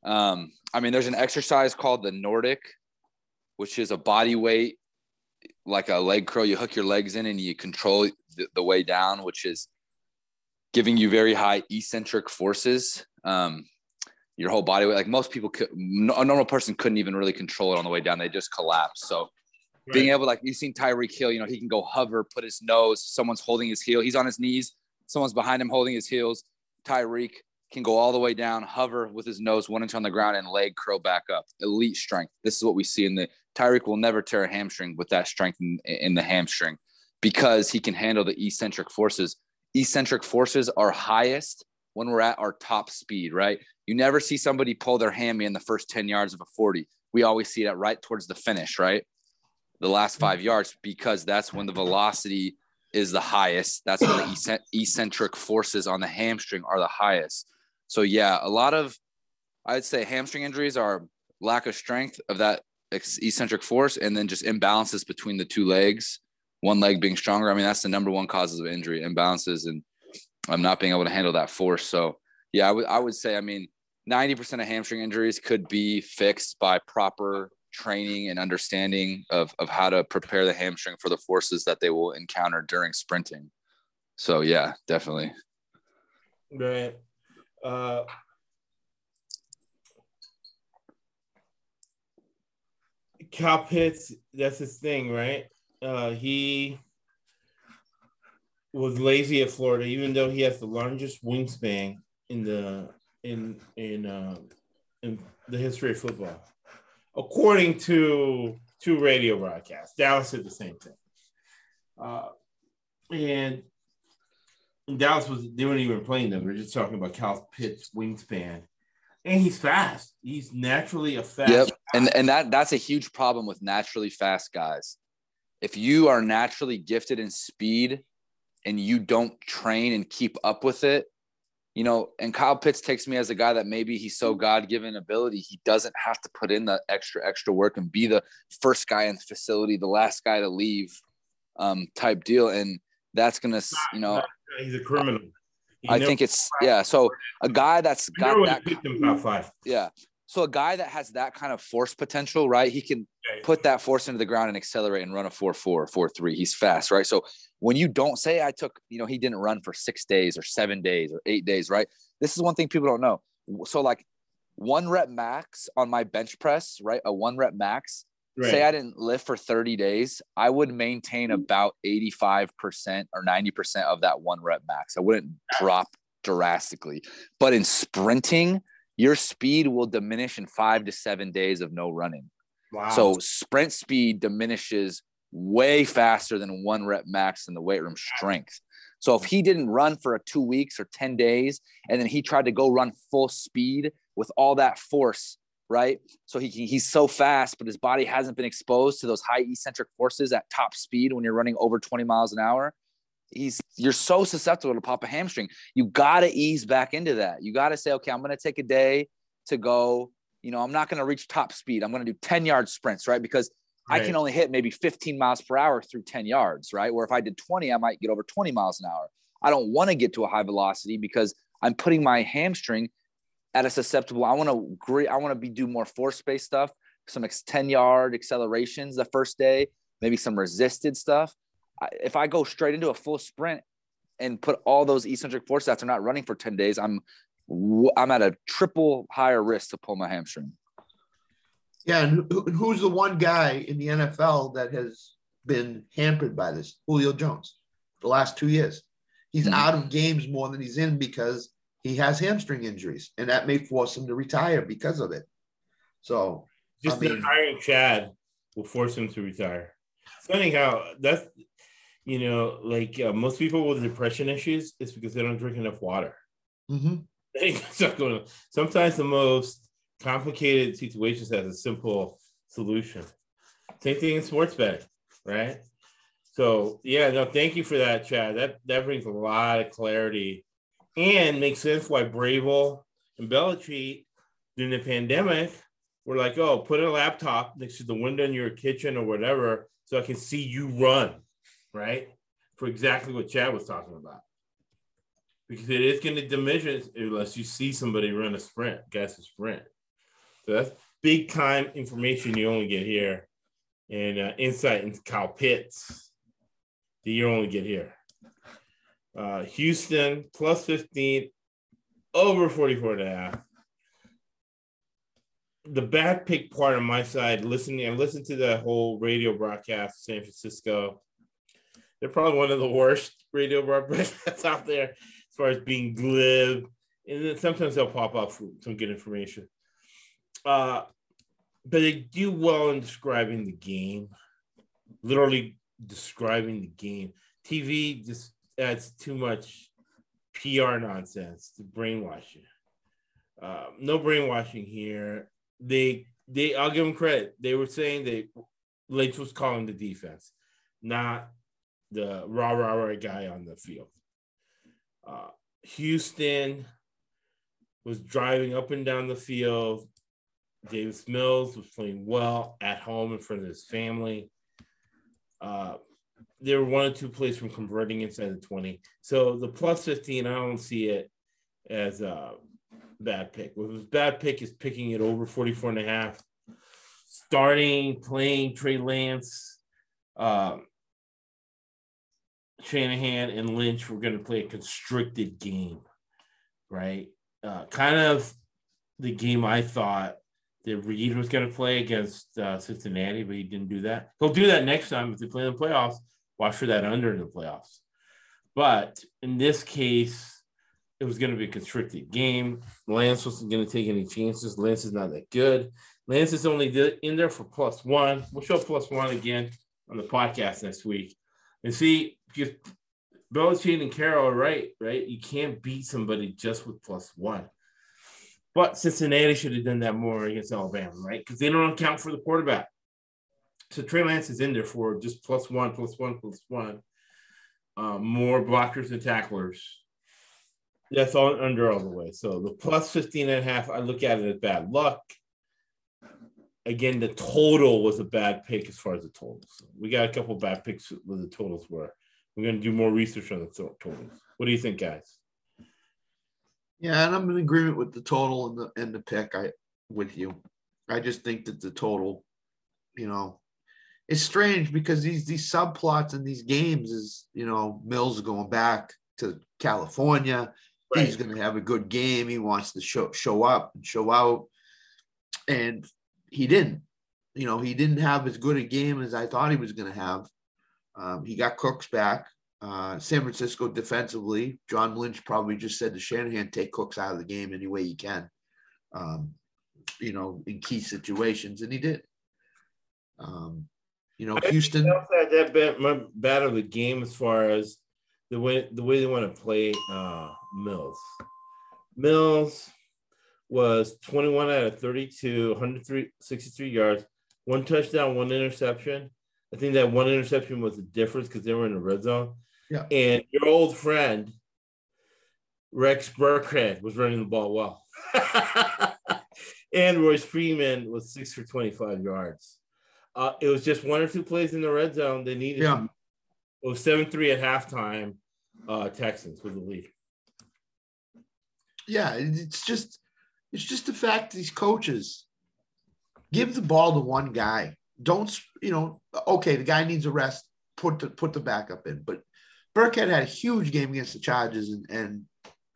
Um, I mean, there's an exercise called the Nordic, which is a body weight, like a leg curl. You hook your legs in and you control the, the way down, which is giving you very high eccentric forces. Um, your whole body weight, like most people could, no- a normal person couldn't even really control it on the way down. They just collapse. So, being able like you've seen Tyreek Hill, you know, he can go hover, put his nose, someone's holding his heel, he's on his knees, someone's behind him holding his heels. Tyreek can go all the way down, hover with his nose one inch on the ground, and leg curl back up. Elite strength. This is what we see in the Tyreek will never tear a hamstring with that strength in, in the hamstring because he can handle the eccentric forces. Eccentric forces are highest when we're at our top speed, right? You never see somebody pull their hammy in the first 10 yards of a 40. We always see that right towards the finish, right? the last mm-hmm. five yards because that's when the velocity is the highest. That's when the [clears throat] eccentric forces on the hamstring are the highest. So yeah, a lot of I'd say hamstring injuries are lack of strength of that eccentric force, and then just imbalances between the two legs. One leg being stronger. I mean, that's the number one causes of injury: imbalances and I'm not being able to handle that force. So yeah, I would I would say I mean 90% of hamstring injuries could be fixed by proper training and understanding of, of how to prepare the hamstring for the forces that they will encounter during sprinting. So yeah, definitely. Right. Uh, Kyle Pitts, that's his thing, right? Uh, he was lazy at Florida, even though he has the largest wingspan in the in in uh, in the history of football, according to two radio broadcasts. Dallas said the same thing, uh, and Dallas was they weren't even playing them. They're just talking about Kyle Pitts' wingspan, and he's fast. He's naturally a fast. Yep, and and that that's a huge problem with naturally fast guys. If you are naturally gifted in speed and you don't train and keep up with it, you know, and Kyle Pitts takes me as a guy that maybe he's so God given ability, he doesn't have to put in the extra, extra work and be the first guy in the facility, the last guy to leave um, type deal. And that's going to, you know, he's a criminal. I think it's yeah. So a guy that's got that. Five. Yeah. So a guy that has that kind of force potential, right? He can put that force into the ground and accelerate and run a 4 4, 4 3. He's fast, right? So when you don't say I took, you know, he didn't run for six days or seven days or eight days, right? This is one thing people don't know. So like one rep max on my bench press, right? A one rep max. Right. Say I didn't lift for 30 days, I would maintain mm-hmm. about 85% or 90% of that one rep max. I wouldn't drop drastically. But in sprinting, your speed will diminish in five to seven days of no running. Wow. So sprint speed diminishes way faster than one rep max in the weight room strength. So if he didn't run for a two weeks or 10 days, and then he tried to go run full speed with all that force, right? So he, he's so fast, but his body hasn't been exposed to those high eccentric forces at top speed when you're running over 20 miles an hour he's you're so susceptible to pop a hamstring. You got to ease back into that. You got to say, okay, I'm going to take a day to go. You know, I'm not going to reach top speed. I'm going to do 10 yard sprints, right? Because right. I can only hit maybe 15 miles per hour through 10 yards, right? Where if I did 20, I might get over 20 miles an hour. I don't want to get to a high velocity because I'm putting my hamstring at a susceptible. I want to great. I want to be do more force based stuff, some 10 yard accelerations the first day, maybe some resisted stuff if I go straight into a full sprint and put all those eccentric forces after not running for 10 days, I'm I'm at a triple higher risk to pull my hamstring. Yeah, and who's the one guy in the NFL that has been hampered by this? Julio Jones. The last two years, he's mm-hmm. out of games more than he's in because he has hamstring injuries, and that may force him to retire because of it. So, just I mean, hiring Chad will force him to retire. Funny how that's you know, like uh, most people with depression issues, it's because they don't drink enough water. Mm-hmm. [laughs] Sometimes the most complicated situations has a simple solution. Same thing in sports betting, right? So yeah, no, thank you for that, Chad. That that brings a lot of clarity and makes sense why Vrabel and Belichick during the pandemic were like, oh, put a laptop next to the window in your kitchen or whatever, so I can see you run right? For exactly what Chad was talking about. Because it is going to diminish unless you see somebody run a sprint, guess a sprint. So that's big time information you only get here and uh, insight into Kyle Pitts that you only get here. Uh, Houston plus 15, over 44 and a half. The bad pick part on my side, listening, I listened to the whole radio broadcast, San Francisco they're probably one of the worst radio broadcasts [laughs] out there as far as being glib. And then sometimes they'll pop up for some good information. Uh, but they do well in describing the game, literally describing the game. TV just adds too much PR nonsense to brainwash you. Uh, no brainwashing here. They they I'll give them credit. They were saying that Lynch was calling the defense, not the rah rah rah guy on the field. Uh, Houston was driving up and down the field. Davis Mills was playing well at home in front of his family. Uh, they were one or two plays from converting inside the 20. So the plus 15, I don't see it as a bad pick. What was bad pick is picking it over 44 and a half. Starting playing Trey Lance. Um, Shanahan and Lynch were going to play a constricted game, right? Uh, kind of the game I thought that Reid was going to play against uh, Cincinnati, but he didn't do that. He'll do that next time if they play in the playoffs. Watch for that under in the playoffs. But in this case, it was going to be a constricted game. Lance wasn't going to take any chances. Lance is not that good. Lance is only in there for plus one. We'll show plus one again on the podcast next week. And see, if Belichick and Carroll are right, right? You can't beat somebody just with plus one. But Cincinnati should have done that more against Alabama, right? Because they don't account for the quarterback. So Trey Lance is in there for just plus one, plus one, plus one. Uh, more blockers and tacklers. That's all under all the way. So the plus 15 and a half, I look at it as bad luck. Again, the total was a bad pick as far as the totals. So we got a couple bad picks with the totals were. We're going to do more research on the totals. What do you think, guys? Yeah, and I'm in agreement with the total and the and the pick. I with you. I just think that the total, you know, it's strange because these these subplots in these games is you know Mills going back to California. Right. He's going to have a good game. He wants to show show up and show out, and he didn't. You know, he didn't have as good a game as I thought he was going to have. Um, he got Cooks back. Uh, San Francisco defensively, John Lynch probably just said to Shanahan, take Cooks out of the game any way you can, um, you know, in key situations, and he did. Um, you know, Houston had that bad, bad of a game as far as the way the way they want to play uh, Mills. Mills was 21 out of 32, 163 yards, one touchdown, one interception. I think that one interception was the difference because they were in the red zone. Yeah. And your old friend, Rex Burkhead, was running the ball well. [laughs] and Royce Freeman was six for 25 yards. Uh, it was just one or two plays in the red zone. They needed yeah. It was 7 3 at halftime. Uh, Texans with the lead. Yeah, it's just it's just the fact these coaches give the ball to one guy. Don't you know? Okay, the guy needs a rest. Put the put the backup in. But Burkhead had a huge game against the Chargers, and and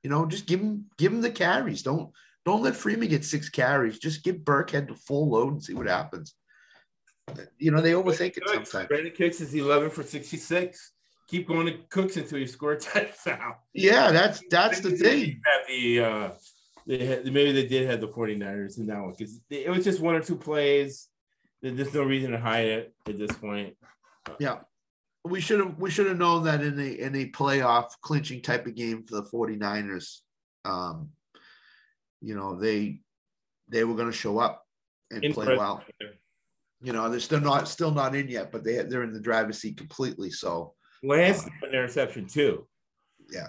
you know just give him give him the carries. Don't don't let Freeman get six carries. Just give Burkhead the full load and see what happens you know, they overthink it sometimes. Brandin Cooks is 11 for 66. Keep going to Cooks until you score a [laughs] touchdown. Yeah, that's that's the thing. The uh, they had, maybe they did have the 49ers in that one because it was just one or two plays. There's no reason to hide it at this point. Yeah. We should have we should have known that in a in a playoff clinching type of game for the 49ers. Um, you know, they they were going to show up and play well you know, they're still not still not in yet, but they they're in the driver's seat completely. So Lance um, an interception too. Yeah.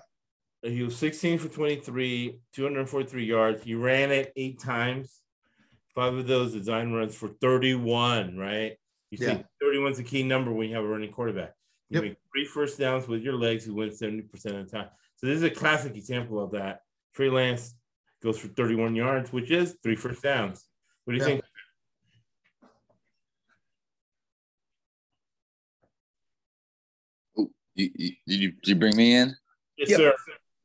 He was 16 for 23, 243 yards. He ran it eight times. Five of those design runs for 31, right? You yeah. think 31 is a key number when you have a running quarterback. You yep. make three first downs with your legs, you win 70% of the time. So this is a classic example of that. Trey Lance goes for 31 yards, which is three first downs. What do you yeah. think? You, you, did you did you bring me in? Yes, yep. sir.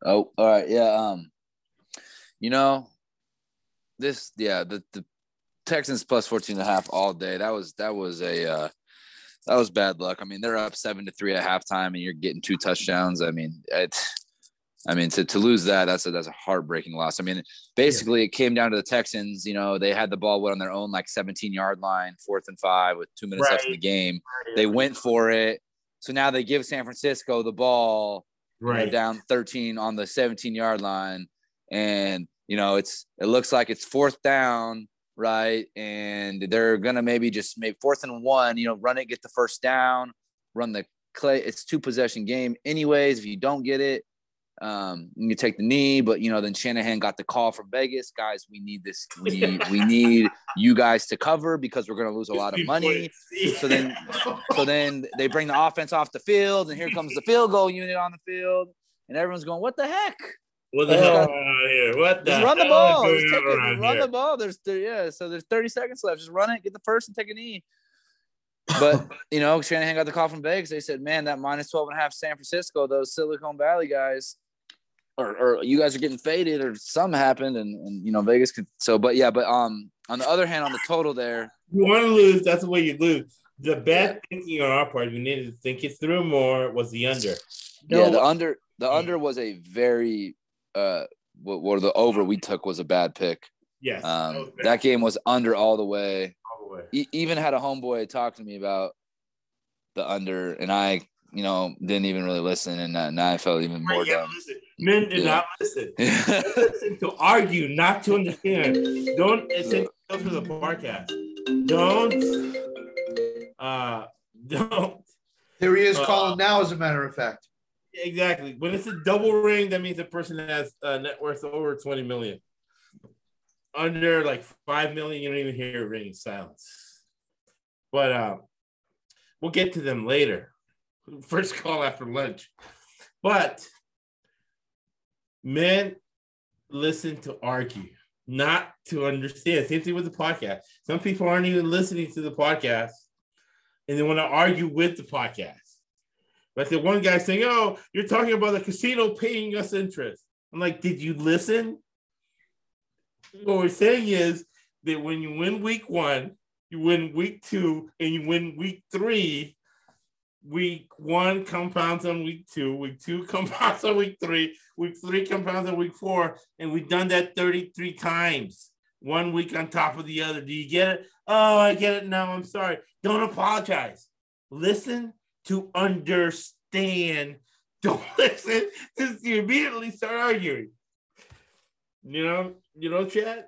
Oh, all right. Yeah. Um, you know, this yeah the the Texans plus 14 and a half all day. That was that was a uh, that was bad luck. I mean, they're up seven to three at halftime, and you're getting two touchdowns. I mean, it. I mean, to, to lose that, that's a that's a heartbreaking loss. I mean, basically, yeah. it came down to the Texans. You know, they had the ball on their own like 17 yard line, fourth and five with two minutes right. left in the game. They went for it. So now they give San Francisco the ball, right, you know, down 13 on the 17 yard line, and you know it's it looks like it's fourth down, right, and they're gonna maybe just make fourth and one, you know, run it, get the first down, run the clay. It's two possession game, anyways. If you don't get it, um, you take the knee, but you know, then Shanahan got the call from Vegas, guys. We need this. We [laughs] need we need you guys to cover because we're gonna lose a lot of money. [laughs] So then, so then they bring the offense off the field, and here comes the field goal unit on the field, and everyone's going, "What the heck?" What the hell? What the run the ball. Just take it, run here? the ball. There's yeah. So there's 30 seconds left. Just run it. Get the first and take a knee. But [laughs] you know, Shanahan got the call from Vegas. They said, "Man, that minus 12 and a half San Francisco, those Silicon Valley guys." or, or you guys are getting faded or something happened and, and you know Vegas could so but yeah but um on the other hand on the total there you want to lose that's the way you lose The bad thinking on our part, we needed to think it through more, was the under. yeah, the under the under was a very uh what, what the over we took was a bad pick. Yes. Um, was bad. that game was under all the way. All the way. E- even had a homeboy talk to me about the under, and I, you know, didn't even really listen, and uh, now I felt even more yeah, dumb. listen. Men did Yeah. not listen. [laughs] listen to argue, not to understand. Don't it's in for the podcast. Don't uh [laughs] don't Here he is Uh, calling now, as a matter of fact. Exactly when it's a double ring, that means the person has a net worth over 20 million. Under like five million, you don't even hear ring silence. But uh we'll get to them later. [laughs] First call after lunch. But men listen to argue, not to understand. Same thing with the podcast. Some people aren't even listening to the podcast and they want to argue with the podcast. But the one guy saying, Oh, you're talking about the casino paying us interest. I'm like, Did you listen? What we're saying is that when you win week one, you win week two, and you win week three, week one compounds on week two, week two [laughs] compounds on week three, week three compounds on week four, and we've done that 33 times, one week on top of the other. Do you get it? Oh, I get it now. I'm sorry. Don't apologize. Listen to understand. [laughs] Don't listen to you immediately start arguing. You know, you know, Chad?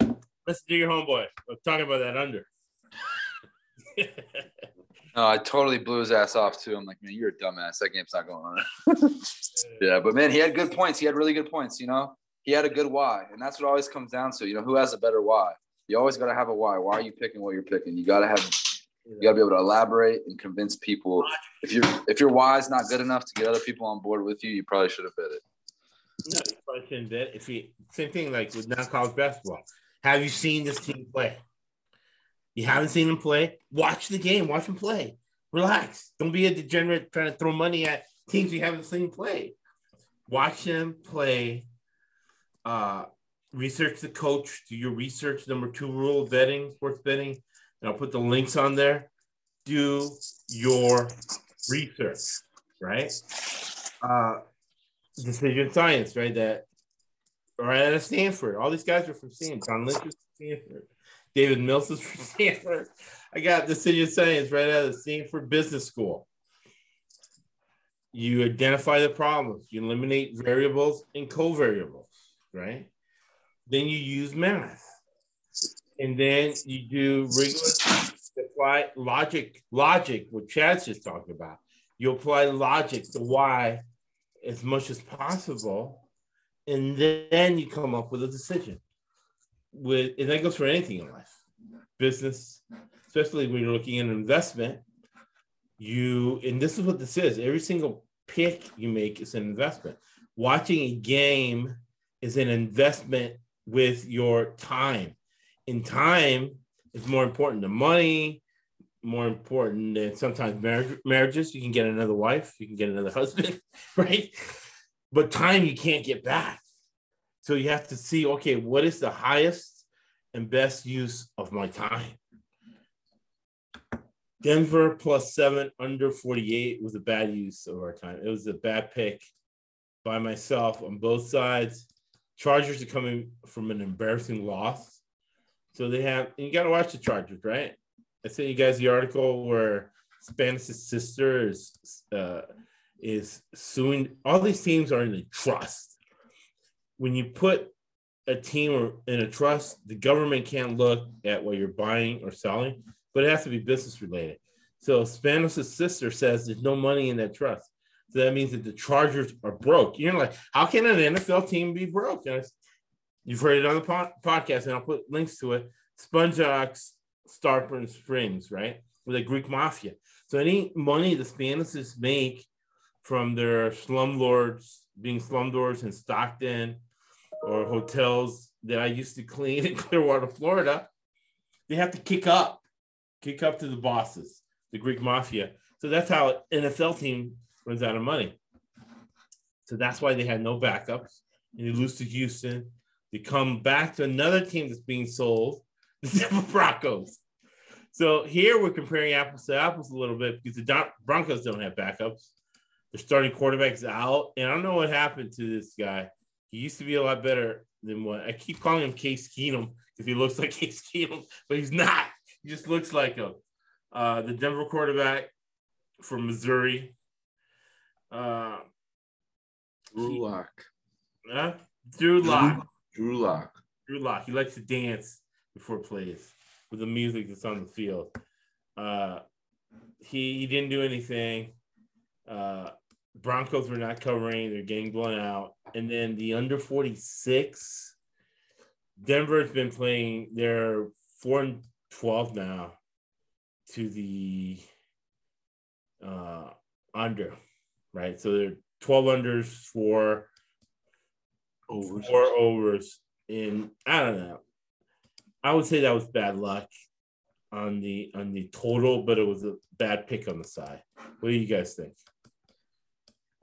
Listen to your homeboy. I'm talking about that under. [laughs] No, I totally blew his ass off too. I'm like, man, you're a dumbass. That game's not going on. [laughs] yeah, but man, he had good points. He had really good points. You know, he had a good why, and that's what always comes down to. You know, who has a better why? You always got to have a why. Why are you picking what you're picking? You got to have. You got to be able to elaborate and convince people. If you're if your why is not good enough to get other people on board with you, you probably should have bet it. No, you probably shouldn't bet. If you same thing like with non college basketball. Have you seen this team play? You haven't seen them play? Watch the game. Watch them play. Relax. Don't be a degenerate trying to throw money at teams you haven't seen play. Watch them play. Uh, research the coach. Do your research. Number two rule of betting, sports betting. And I'll put the links on there. Do your research, right? Uh, decision science, right? That right out of Stanford. All these guys are from Stanford. John Lynch is from Stanford. David Mills is from [laughs] Stanford. I got decision science right out of Stanford Business School. You identify the problems, you eliminate variables and covariables, right? Then you use math. And then you do rigorous apply logic, logic, what Chad's just talking about. You apply logic to why as much as possible, and then you come up with a decision. With and that goes for anything in life, business, especially when you're looking at an investment. You and this is what this is. Every single pick you make is an investment. Watching a game is an investment with your time. And time is more important than money, more important than sometimes marriage, marriages. You can get another wife, you can get another [laughs] husband, right? But time you can't get back. So you have to see, okay, what is the highest and best use of my time? Denver plus seven under 48 was a bad use of our time. It was a bad pick by myself on both sides. Chargers are coming from an embarrassing loss. So they have, you got to watch the Chargers, right? I sent you guys the article where Spanos's sister is uh, is suing. All these teams are in a trust. When you put a team in a trust, the government can't look at what you're buying or selling, but it has to be business related. So Spanos's sister says there's no money in that trust. So that means that the Chargers are broke. You're like, how can an NFL team be broke? And you've heard it on the pod- podcast, and I'll put links to it. Sponges Tarpon Springs, right? With the Greek mafia. So any money the Spanoses make from their slumlords being slumlords in Stockton or hotels that I used to clean in [laughs] Clearwater, Florida, they have to kick up, kick up to the bosses, the Greek mafia. So that's how NFL team runs out of money. So that's why they had no backups. And they lose to Houston. They come back to another team that's being sold, [laughs] the Denver Broncos. So here we're comparing apples to apples a little bit because the Broncos don't have backups. Their starting quarterback's out, and I don't know what happened to this guy. He used to be a lot better than what I keep calling him Case Keenum because he looks [laughs] like Case Keenum, but he's not. He just looks like him. Uh, the Denver quarterback from Missouri. Uh, Drew Lock. Uh, Drew Lock. Drew Lock. Drew Lock. He likes to dance before plays with the music that's on the field. Uh, he, he didn't do anything. Uh, Broncos were not covering. They're getting blown out. And then the under 46, Denver's been playing. They're 4 and 12 now to the uh, under, right? So they're 12 unders for overs. four overs in, I don't know. I would say that was bad luck on the on the total, but it was a bad pick on the side. What do you guys think?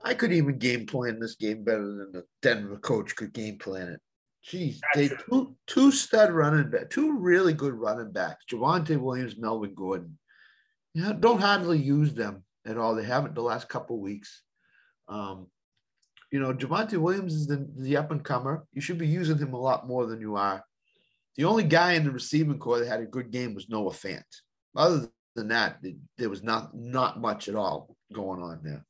I could even game plan this game better than the Denver coach could game plan it. Jeez, they two two stud running back, two really good running backs, Javonte Williams, Melvin Gordon. Yeah, don't hardly use them at all. They haven't the last couple weeks. Um, you know, Javonte Williams is the, the up and comer. You should be using him a lot more than you are. The only guy in the receiving corps that had a good game was Noah Fant. Other than that, there was not not much at all going on there.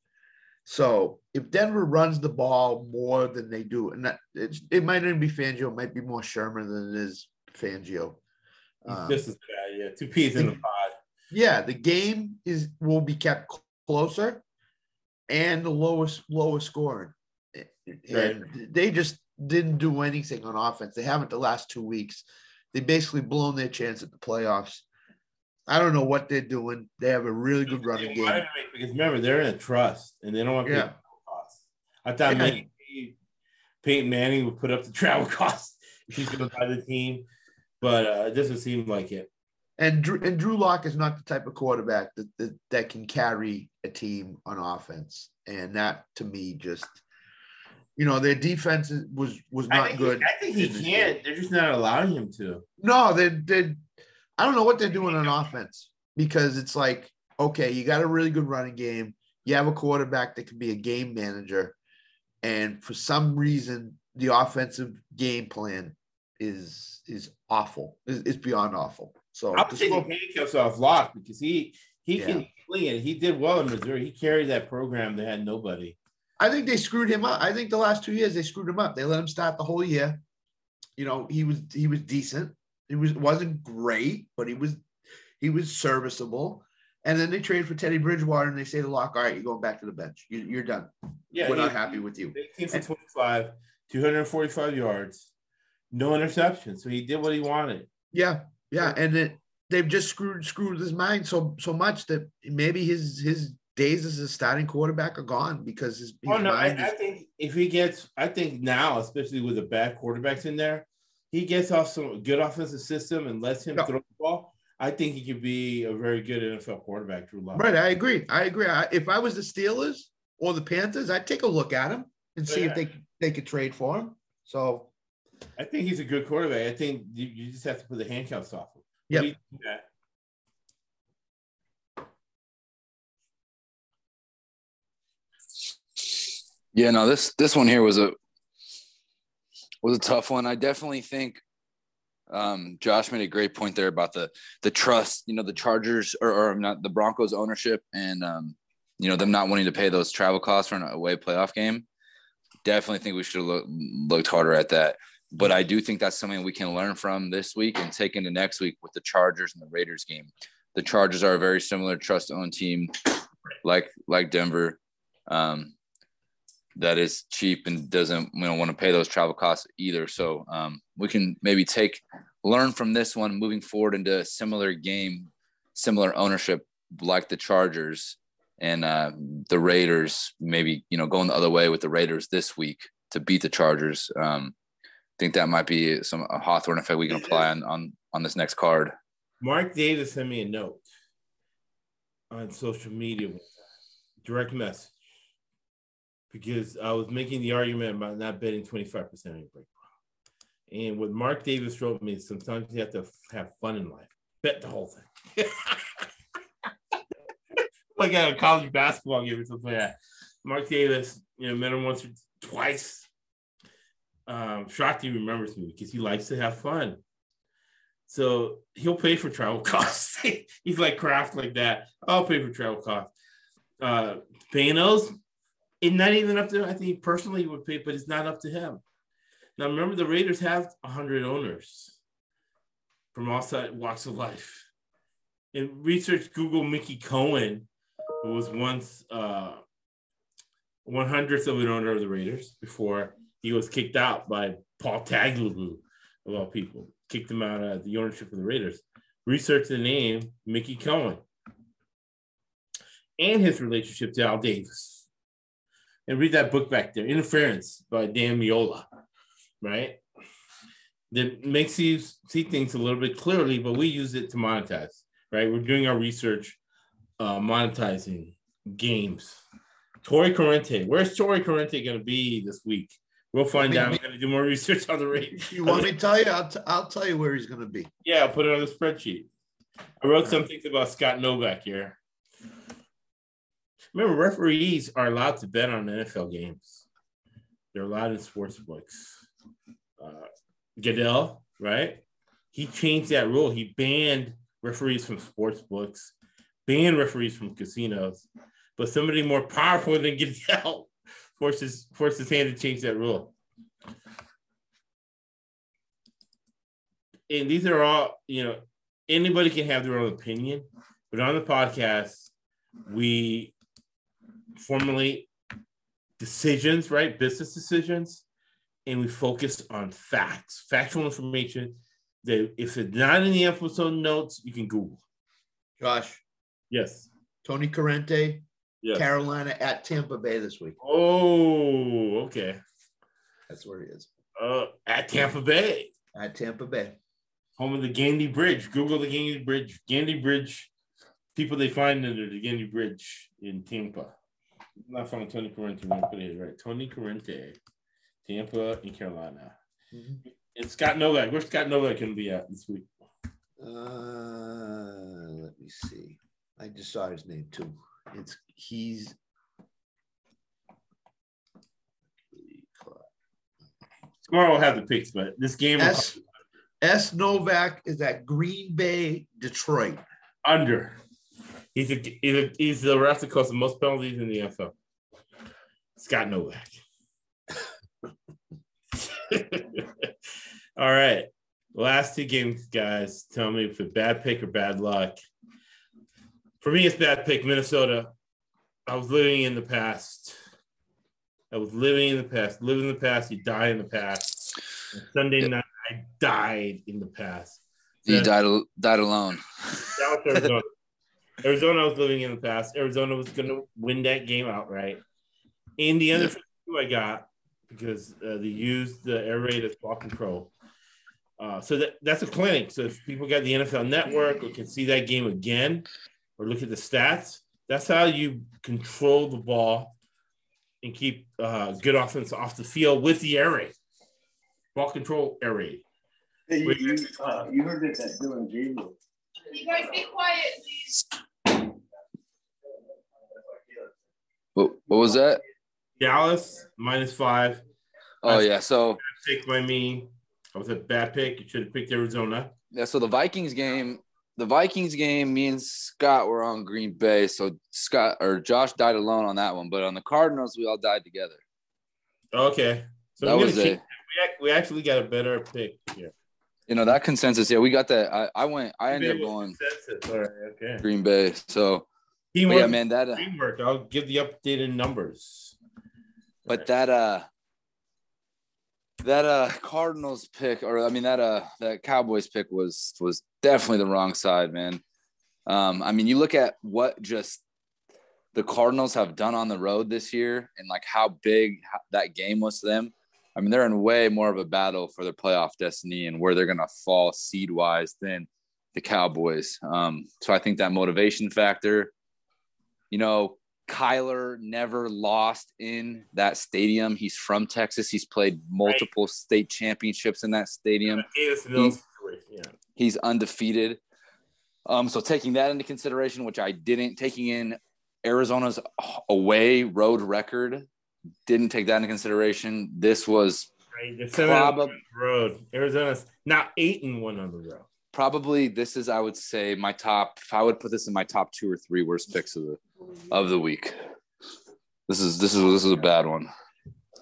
So if Denver runs the ball more than they do, and that it might even be Fangio, it might be more Shurmur than it is Fangio. Um, this is bad, yeah. Two peas in the pod. Yeah, the game is will be kept closer, and the lowest lowest scoring. And right. they just didn't do anything on offense. They haven't the last two weeks. They basically blown their chance at the playoffs. I don't know what they're doing. They have a really good running game. Because remember, they're in a trust and they don't want to yeah. costs. I thought yeah. maybe Peyton Manning would put up the [laughs] travel costs if he's going to buy the team, but uh, it doesn't seem like it. And Drew, and Drew Lock is not the type of quarterback that, that that can carry a team on offense, and that to me just – you know, their defense was was not I good. He, I think he can't. They're just not allowing him to. No, they did. I don't know what they're doing on offense because it's like, okay, you got a really good running game. You have a quarterback that can be a game manager, and for some reason, the offensive game plan is is awful. It's, it's beyond awful. So I'm taking handcuffs off Lock because he he yeah. can play it. He did well in Missouri. He carried that program that had nobody. I think they screwed him up. I think the last two years they screwed him up. They let him start the whole year. You know, he was he was decent. He was wasn't great, but he was he was serviceable. And then they trade for Teddy Bridgewater, and they say to Lock, "All right, you're going back to the bench. You, are done. Yeah, we're he, not happy with you." 18 for 25, 245 yards, no interception. So he did what he wanted. Yeah, yeah, and then they've just screwed screwed his mind so so much that maybe his his days as a starting quarterback are gone because his, oh, his oh no, I, is... I, think if he gets, I think now, especially with the bad quarterbacks in there, he gets off some good offensive system and lets him throw the ball. I think he could be a very good NFL quarterback. Drew Lock. Right, I agree. I agree. I, if I was the Steelers or the Panthers, I'd take a look at him and see yeah. if they they could trade for him. So, I think he's a good quarterback. I think you, you just have to put the handcuffs off him. Yeah. Yeah, no, this this one here was a was a tough one. I definitely think um, Josh made a great point there about the the trust. You know, the Chargers or, or not the Broncos ownership, and um, you know them not wanting to pay those travel costs for an away playoff game. Definitely think we should have look, looked harder at that. But I do think that's something we can learn from this week and take into next week with the Chargers and the Raiders game. The Chargers are a very similar trust owned team, like like Denver. Um, that is cheap and doesn't you know want to pay those travel costs either. So um, we can maybe take learn from this one moving forward into a similar game, similar ownership like the Chargers and uh, the Raiders. Maybe you know going the other way with the Raiders this week to beat the Chargers. Um, I think that might be some a Hawthorne effect we can apply on on on this next card. Mark Davis sent me a note on social media, direct message because I was making the argument about not betting 25% on your break. And what Mark Davis wrote me, is sometimes you have to have fun in life. Bet the whole thing. [laughs] like at a college basketball game or something like that. Mark Davis, you know, met him once or twice. Um, he remembers me because he likes to have fun. So he'll pay for travel [laughs] costs. He's like craft like that. I'll pay for travel costs. Uh, those, it's not even up to. I think personally would pay, but it's not up to him. Now remember, the Raiders have hundred owners from all sides walks of life. And research Google Mickey Cohen, who was once uh, one hundredth of an owner of the Raiders before he was kicked out by Paul Tagliabue, of all people, kicked him out of the ownership of the Raiders. Research the name Mickey Cohen and his relationship to Al Davis. And read that book back there, Interference by Dan Moldea, right? That makes you see things a little bit clearly, but we use it to monetize, right? We're doing our research, uh, monetizing games. Tony Corrente, where's Tony Corrente going to be this week? We'll find out. I'm going to do more [laughs] research on the rate. You want me to tell you? I'll, t- I'll tell you where he's going to be. Yeah, I'll put it on the spreadsheet. I wrote some things about Scott Novak here. Remember, referees are allowed to bet on NFL games. They're allowed in sports books. Uh, Goodell, right? He changed that rule. He banned referees from sports books, banned referees from casinos. But somebody more powerful than Goodell [laughs] forces forced his hand to change that rule. And these are all, you know, anybody can have their own opinion, but on the podcast, we formulate decisions, right? Business decisions, and we focus on facts, factual information that if it's not in the episode notes, you can Google. Josh, Yes. Tony Corrente, Yes. Carolina at Tampa Bay this week. Oh, okay. That's where he is. Uh, at Tampa Bay, At Tampa Bay. home of the Gandy Bridge. Google the Gandy Bridge. Gandy Bridge. People they find under the Gandy Bridge in Tampa. Not finding Tony Corrente. We're put it right. Tony Corrente, Tampa and Carolina. Mhm. And Scott Novak. Where's Scott Novak gonna be at this week? Uh, let me see. I just saw his name too. It's he's Tomorrow we'll have the picks, but this game S S Novak is at Green Bay, Detroit. under. He's a, he's, a, he's the ref that caused the most penalties in the NFL. Scott Novak. [laughs] All right. Last two games, guys. Tell me if it's bad pick or bad luck. For me, it's bad pick. Minnesota. I was living in the past. I was living in the past. Live in the past. You die in the past. And Sunday Yep. night, I died in the past. You died died alone. Arizona was living in the past. Arizona was going to win that game outright. And the other Yeah. two I got because uh, they used the air raid as ball control. Uh, so that, that's a clinic. So if people got the NFL network or can see that game again or look at the stats, that's how you control the ball and keep uh, good offense off the field with the air raid. Ball control air raid. Hey, you, you, uh, you heard that that Dillon Gabriel. Can you guys be quiet, please? What, what was that? Dallas minus five. Oh yeah, so pick by me. I was a bad pick. You should have picked Arizona. yeah, so the Vikings game, the Vikings game, me and Scott were on Green Bay. So Scott or Josh died alone on that one, but on the Cardinals, we all died together. Okay. So That was gonna a change- we, ac- we actually got a better pick here. You know that consensus. Yeah, we got that. I, I went. I ended up going right. Okay. Green Bay. So Teamwork. yeah, man, that. Uh, Teamwork. I'll give the updated numbers. But that uh that uh Cardinals pick or I mean that uh that Cowboys pick was was definitely the wrong side, man. Um I mean you look at what just the Cardinals have done on the road this year and like how big that game was to them. I mean they're in way more of a battle for their playoff destiny and where they're going to fall seed wise than the Cowboys. Um so I think that motivation factor you know Kyler never lost in that stadium. He's from Texas. He's played multiple state championships in that stadium. He- Yeah. He's undefeated. Um, so taking that into consideration, which I didn't, taking in Arizona's away road record, didn't take that into consideration. This was Right, they're seven Prob- on the road. Arizona's now eight and one on the road. probably this is I would say my top. If I would put this in my top two or three worst picks of the of the week. This is this is this is a bad one.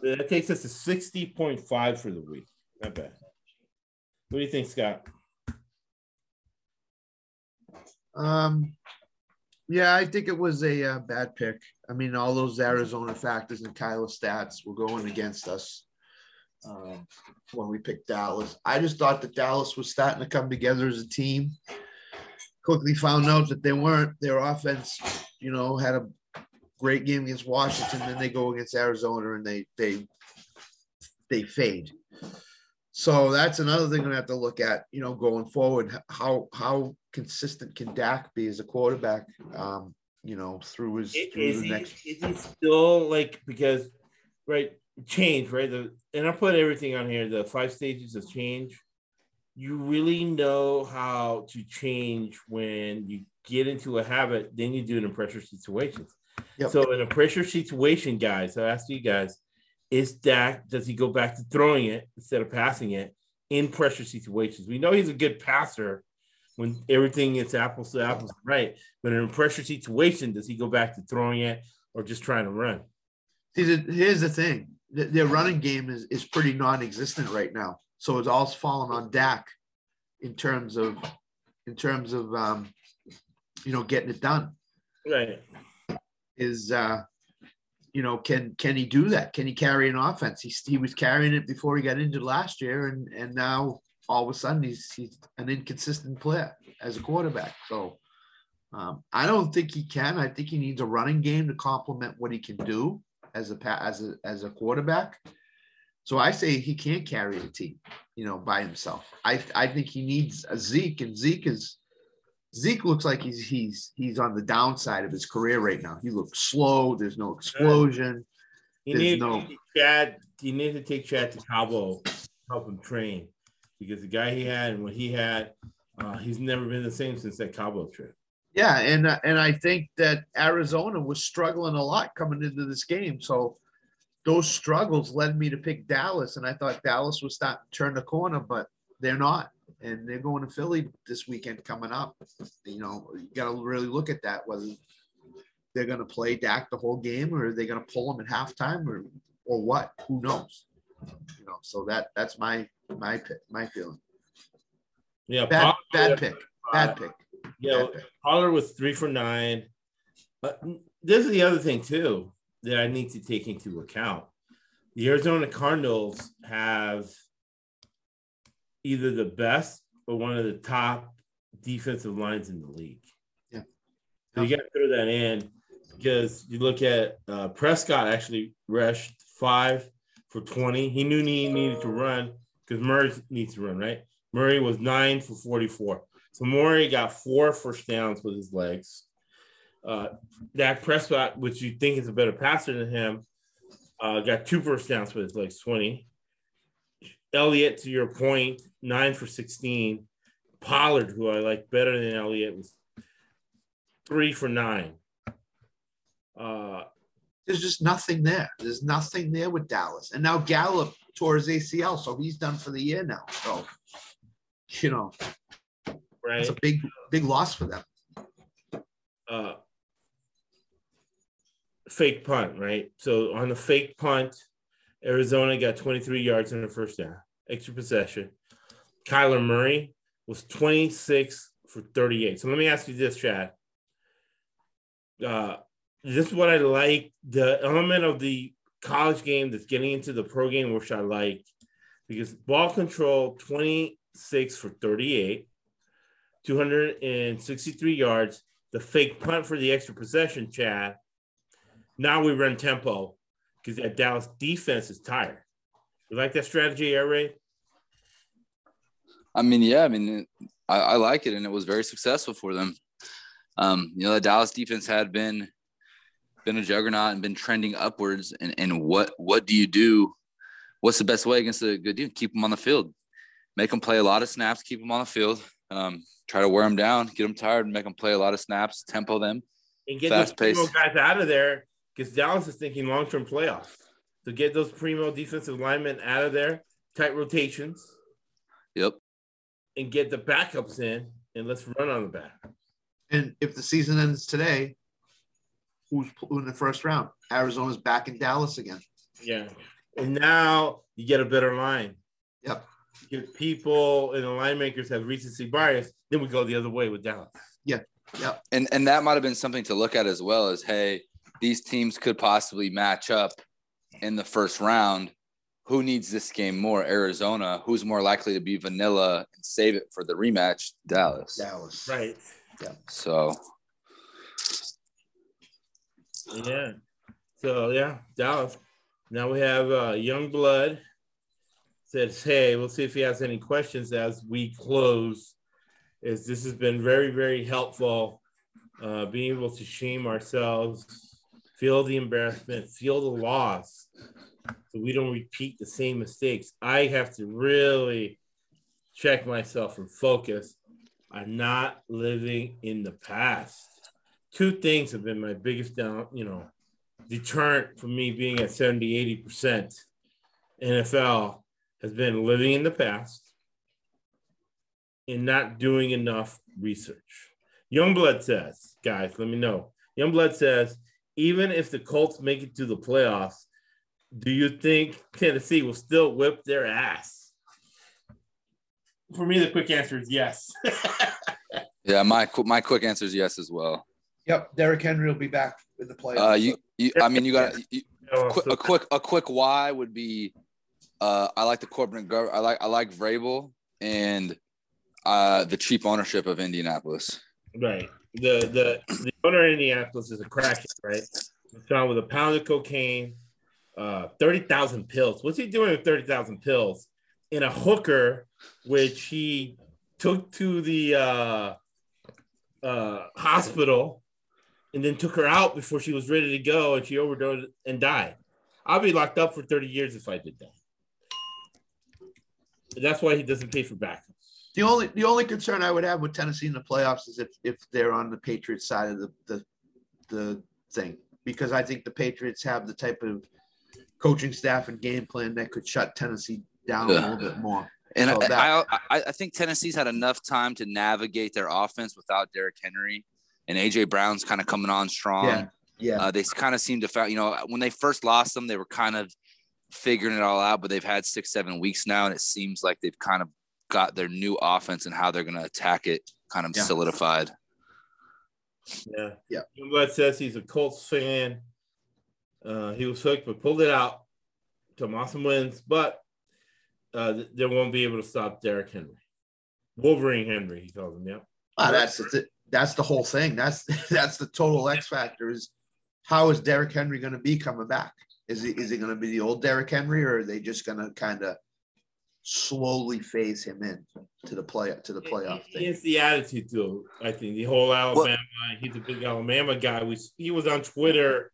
That takes us to sixty point five for the week. Not bad. What do you think, Scott? Um, yeah, I think it was a uh, bad pick. I mean, all those Arizona factors and Kyler stats were going against us um, when we picked Dallas. I just thought that Dallas was starting to come together as a team. Quickly found out that they weren't. Their offense, you know, had a great game against Washington. Then they go against Arizona and they they they fade. So that's another thing we have to look at, you know, going forward. How how consistent can Dak be as a quarterback? Um, you know, through his through Is the he, next. is he still like because right change right the and I put everything on here the five stages of change. You really know how to change when you get into a habit. Then you do it in pressure situations. Yep. So in a pressure situation, guys, I ask you guys: Is Dak does he go back to throwing it instead of passing it in pressure situations? We know he's a good passer when everything is apples to apples, right? But in a pressure situation, does he go back to throwing it or just trying to run? See, the- here's the thing: Th- their running game is is pretty non-existent right now. So it's all falling on Dak in terms of in terms of um, you know getting it done. Right. Is uh, you know can can he do that? Can he carry an offense? He he was carrying it before he got injured last year, and and now all of a sudden he's he's an inconsistent player as a quarterback. So. Um, I don't think he can. I think he needs a running game to complement what he can do as a as a as a quarterback. So I say he can't carry a team, you know, by himself. I I think he needs a Zeke, and Zeke is Zeke looks like he's he's he's on the downside of his career right now. He looks slow. There's no explosion. You There's need no- Chad. You need to take Chad to Cabo, help him train, because the guy he had and what he had, uh, he's never been the same since that Cabo trip. Yeah, and uh, and I think that Arizona was struggling a lot coming into this game. So those struggles led me to pick Dallas, and I thought Dallas was starting to turn the corner, but they're not. And they're going to Philly this weekend coming up. You know, you got to really look at that whether they're going to play Dak the whole game, or are they going to pull him at halftime, or or what? Who knows? You know, so that that's my my pick, my feeling. Yeah, Bad Pollard- bad pick, bad pick. Yeah, bad pick. Pollard was three for nine. But this is the other thing too that I need to take into account. The Arizona Cardinals have either the best or one of the top defensive lines in the league. Yeah. So you got to throw that in because you look at uh, Prescott actually rushed five for 20. He knew he needed to run because Murray needs to run, right? Murray was nine for 44. So Murray got four first downs with his legs. Uh, Dak Prescott, which you think is a better passer than him, uh, got two first downs with his legs, 20. Elliott, to your point, nine for 16. Pollard, who I like better than Elliott, was three for nine. Uh, there's just nothing there. There's nothing there with Dallas. And now Gallup tore his ACL, so he's done for the year now. So, you know, right? it's a big, big loss for them. uh, fake punt, right? So on the fake punt, Arizona got 23 yards in the first down, extra possession. Kyler Murray was 26 for 38. So let me ask you this, Chad. Uh, this is what I like the element of the college game that's getting into the pro game, which I like because ball control 26 for 38, 263 yards the fake punt for the extra possession, Chad. Now we run tempo because that Dallas defense is tired. You like that strategy, Air Raid? I mean, yeah, I mean, I, I like it, and it was very successful for them. Um, you know, the Dallas defense had been been a juggernaut and been trending upwards. And and what what do you do? What's the best way against a good team? Keep them on the field, make them play a lot of snaps, keep them on the field. Um, try to wear them down, get them tired, make them play a lot of snaps, tempo them. and get Fast those primo pace. guys out of there because Dallas is thinking long term playoffs. So get those primo defensive linemen out of there, tight rotations, Yep. and get the backups in, and let's run on the back. And if the season ends today, who's in the first round? Arizona's back in Dallas again. Yeah. And now you get a better line. Yep. If people and the line makers have recency bias, then we go the other way with Dallas. Yeah. Yep. And and that might have been something to look at as well as hey, these teams could possibly match up in the first round. Who needs this game more? Arizona. Who's more likely to be vanilla and save it for the rematch? Dallas. Dallas. Right. Yeah. So Yeah. So yeah, Dallas. Now we have uh, young blood. Says, hey, we'll see if he has any questions as we close. Is this has been very, very helpful. Uh, being able to shame ourselves, feel the embarrassment, feel the loss, so we don't repeat the same mistakes. I have to really check myself and focus on not living in the past two things have been my biggest down, you know, deterrent for me being at 70, 80% NFL has been living in the past and not doing enough research. Youngblood says, guys, let me know. Youngblood says, even if the Colts make it to the playoffs, do you think Tennessee will still whip their ass? For me, the quick answer is yes. [laughs] yeah, my my quick answer is yes as well. Yep. Derrick Henry will be back in the playoffs. Uh, you, you I mean, you got you, a quick a quick why would be uh, I like the corporate gov- I like I like Vrabel and uh, the cheap ownership of Indianapolis. Right. The the the owner of Indianapolis is a crackhead, right? He's found with a pound of cocaine, uh, thirty thousand pills. What's he doing with thirty thousand pills in a hooker, which he took to the uh, uh, hospital and then took her out before she was ready to go, and she overdosed and died. I'll be locked up for thirty years if I did that. That's why he doesn't pay for backups. The only the only concern I would have with Tennessee in the playoffs is if if they're on the Patriots side of the the, the thing because I think the Patriots have the type of coaching staff and game plan that could shut Tennessee down a little bit more. And So I, that- I, I I think Tennessee's had enough time to navigate their offense without Derrick Henry and AJ Brown's kind of coming on strong. Yeah. Yeah, Uh, they kind of seem to found, you know, when they first lost them, they were kind of figuring it all out, but they've had six, seven weeks now, and it seems like they've kind of got their new offense and how they're going to attack it kind of Yeah. solidified. Yeah. Yeah. Youngblood says he's a Colts fan. Uh, he was hooked, but pulled it out. Tomas wins, but uh, they won't be able to stop Derrick Henry. Wolverine Henry, he calls him. Yeah. Ah, that's the, that's the whole thing. That's [laughs] that's the total X factor. Is how is Derrick Henry going to be coming back? Is he is he going to be the old Derrick Henry, or are they just going to kind of slowly phase him in to the play to the playoff He- thing? It's the attitude too. I think the whole Alabama. he's a big Alabama guy. We he was on Twitter,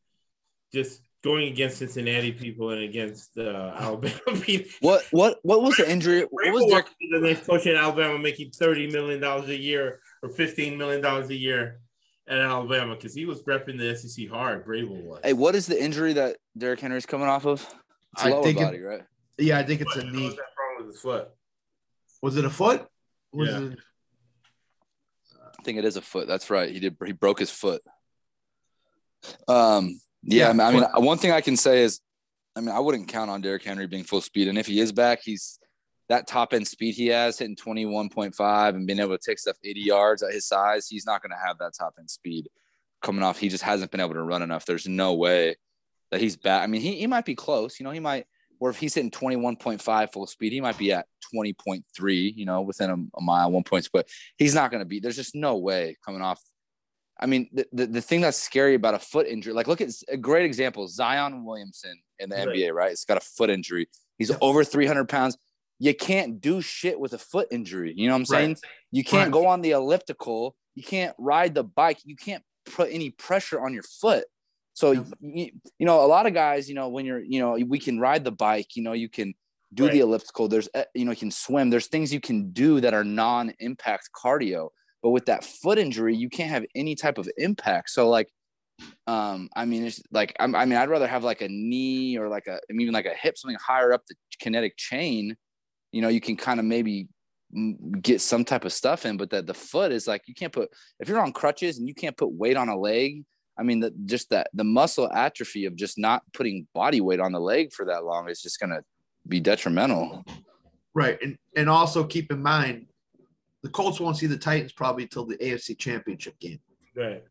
just going against Cincinnati people and against uh, [laughs] Alabama people. What what what was the injury? What was Vrabel Derrick? wants to be the next coach in Alabama making thirty million dollars a year or fifteen million dollars a year at Alabama because he was repping the SEC hard. Vrabel was. Hey, what is the injury that Derrick Henry's coming off of? It's I lower think it- body, right? Yeah, I think it's a knee. was that wrong with his foot? Was it a foot? Was Yeah. it? I think it is a foot. That's right. He did. He broke his foot. Um. Yeah. Yeah, I mean, foot. one thing I can say is, I mean, I wouldn't count on Derrick Henry being full speed, and if he is back, he's that top end speed he has, hitting twenty one point five and being able to take stuff eighty yards at his size. He's not going to have that top end speed coming off. He just hasn't been able to run enough. There's no way that he's back. I mean, he, he might be close. You know, he might. Or if he's hitting 21.5 full speed, he might be at 20.3, you know, within a, a mile, one point. But he's not going to be. There's just no way coming off. I mean, the, the, the thing that's scary about a foot injury, like look at a great example, Zion Williamson in the Right. NBA, right? It's got a foot injury. He's Yeah. over 300 pounds. You can't do shit with a foot injury. You know what I'm saying? Right. You can't Right. go on the elliptical. You can't ride the bike. You can't put any pressure on your foot. So Yeah. you, you know, a lot of guys, you know, when you're, you know, we can ride the bike, you know, you can do Right. the elliptical. There's uh, you know you can swim. There's things you can do that are non-impact cardio. But with that foot injury, you can't have any type of impact. So like, um, I mean, it's like I'm, I mean, I'd rather have like a knee or like a even like a hip, something higher up the kinetic chain. You know, you can kind of maybe get some type of stuff in, but that the foot is like you can't put if you're on crutches and you can't put weight on a leg. I mean, the, just that the muscle atrophy of just not putting body weight on the leg for that long is just gonna be detrimental. Right. And and also keep in mind the Colts won't see the Titans probably till the AFC championship game. Right.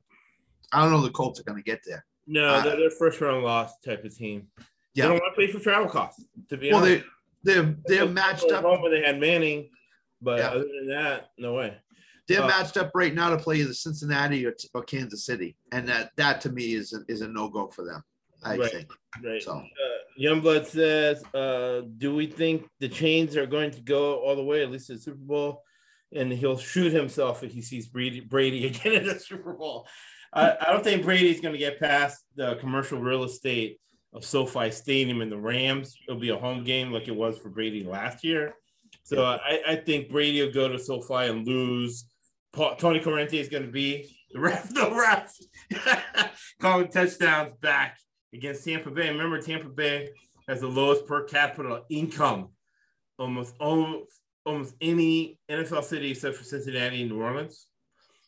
I don't know the Colts are gonna get there. No, Uh, they're their first round loss type of team. Yeah. They don't want to pay for travel costs. To be Well, honest, they they're they're matched up. When they had Manning, but Yeah. other than that, no way. They're uh, matched up right now to play either Cincinnati or, or Kansas City, and that that to me is a, is a no go for them. I Right. think Right. so. Uh, Youngblood says, uh, "Do we think the chains are going to go all the way, at least to the Super Bowl?" And he'll shoot himself if he sees Brady, Brady [laughs] again in the Super Bowl. I, I don't think Brady's going to get past the commercial real estate of SoFi Stadium and the Rams. It'll be a home game like it was for Brady last year. So I, I think Brady will go to SoFi and lose. Paul, Tony Corrente is going to be the ref, [laughs] the ref, [laughs] calling touchdowns back against Tampa Bay. Remember, Tampa Bay has the lowest per capita income almost almost, almost any NFL city except for Cincinnati and New Orleans.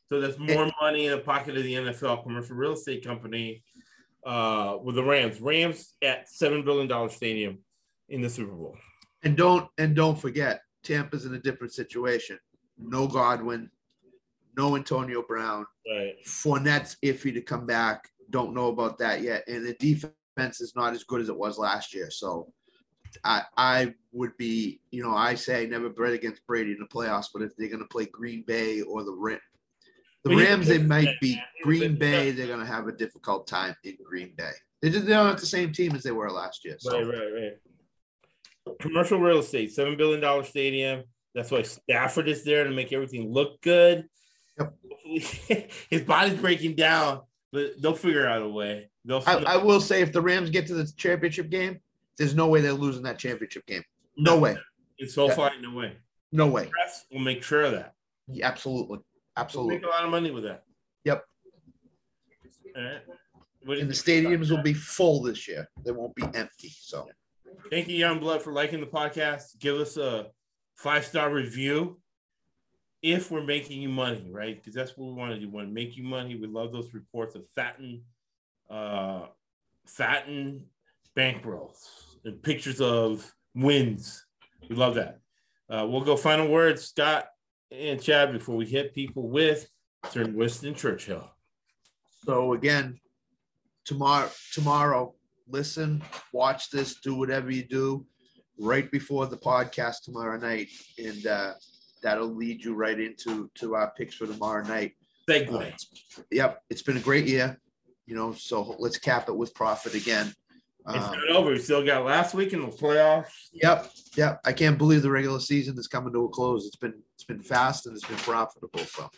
So that's more money in the pocket of the NFL commercial real estate company uh, with the Rams. Rams at seven billion dollar stadium in the Super Bowl. And don't and don't forget, Tampa's in a different situation. No Godwin, no Antonio Brown. Right. Fournette's iffy to come back. Don't know about that yet. And the defense is not as good as it was last year. So I I would be, you know, I say never bet against Brady in the playoffs, but if they're gonna play Green Bay or the the he- Rams, they might be man, Green Bay, they're gonna have a difficult time in Green Bay. They just they're not have the same team as they were last year. So Right, right, right. Commercial real estate, seven billion dollar stadium. That's why Stafford is there to make everything look good. Yep. Hopefully, [laughs] his body's breaking down, but they'll figure out a way. They'll. I, I will say if the Rams get to the championship game, there's no way they're losing that championship game. No way. It's so far no way. No way. Refs will make sure of that. Yeah, absolutely. Absolutely. make a lot of money with that. Yep. All right. What And the stadiums will be full this year. They won't be empty. So Thank you, Young Blood, for liking the podcast. Give us a five star review if we're making you money, right? Because that's what we want to do. We want to make you money. We love those reports of fatten, uh, fatten bankrolls and pictures of wins. We love that. Uh, we'll go final words, Scott and Chad, before we hit people with turn Winston Churchill. so again, tomorrow tomorrow, listen, watch this, do whatever you do right before the podcast tomorrow night. And uh that'll lead you right into to our picks for tomorrow night. Segue. Yep, it's been a great year. You know, so let's cap it with profit again. It's Um, not over. We still got last week in the playoffs. Yep, yep. I can't believe the regular season is coming to a close. It's been it's been fast and it's been profitable. So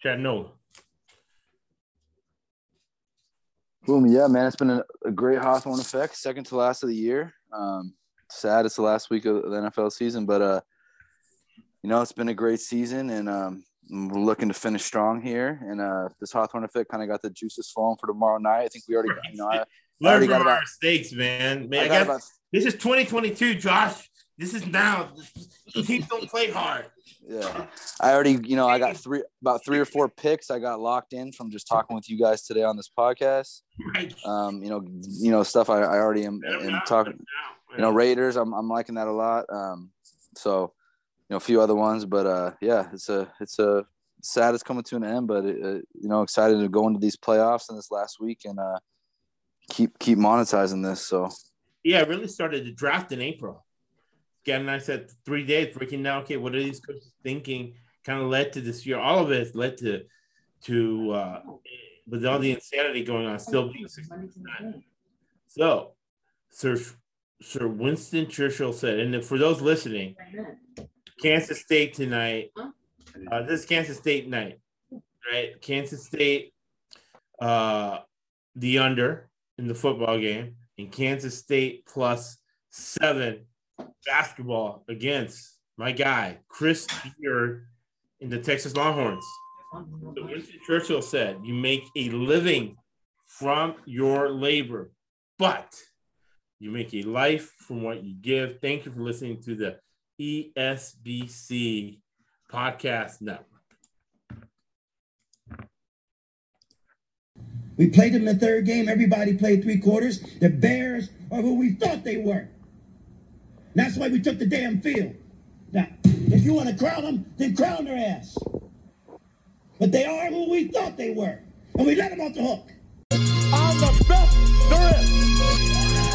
Chad, no. Boom, yeah, man, it's been a, a great Hawthorne effect. Second to last of the year. Um, sad it's the last week of the NFL season, but uh, you know, it's been a great season, and um, we're looking to finish strong here. And uh, this Hawthorne effect kind of got the juices flowing for tomorrow night. I think we already, you know, I, Learn already from got our mistakes, man. Man, I I got guess about this is 2022, Josh. This is now. Teams don't play hard. Yeah, I already, you know, I got three, about three or four picks. I got locked in from just talking with you guys today on this podcast. Right. Um, you know, you know, stuff I, I already am, am talking. let 'em out, You know. Raiders, I'm, I'm liking that a lot. Um, so, know, a few other ones, but uh, yeah, it's a, it's a sad it's coming to an end, but it, you know, excited to go into these playoffs in this last week and uh, keep keep monetizing this. So, yeah, I really started the draft in April. Again, I said three days breaking down. Okay, what are these coaches thinking? Kind of led to this year. All of it led to to uh, with all the insanity going on, still being 60%. So, Sir Sir Winston Churchill said, and for those listening, Kansas State tonight. Uh, this is Kansas State night, right? Kansas State, uh, the under in the football game, and Kansas State plus seven basketball against my guy, Chris Beard in the Texas Longhorns. So Winston Churchill said, You make a living from your labor, but you make a life from what you give. Thank you for listening to the ESBC Podcast Network. We played them in the third game. Everybody played three quarters. The Bears are who we thought they were. That's why we took the damn field. Now, if you want to crown them, then crown their ass. But they are who we thought they were. And we let them off the hook. I'm the best there is.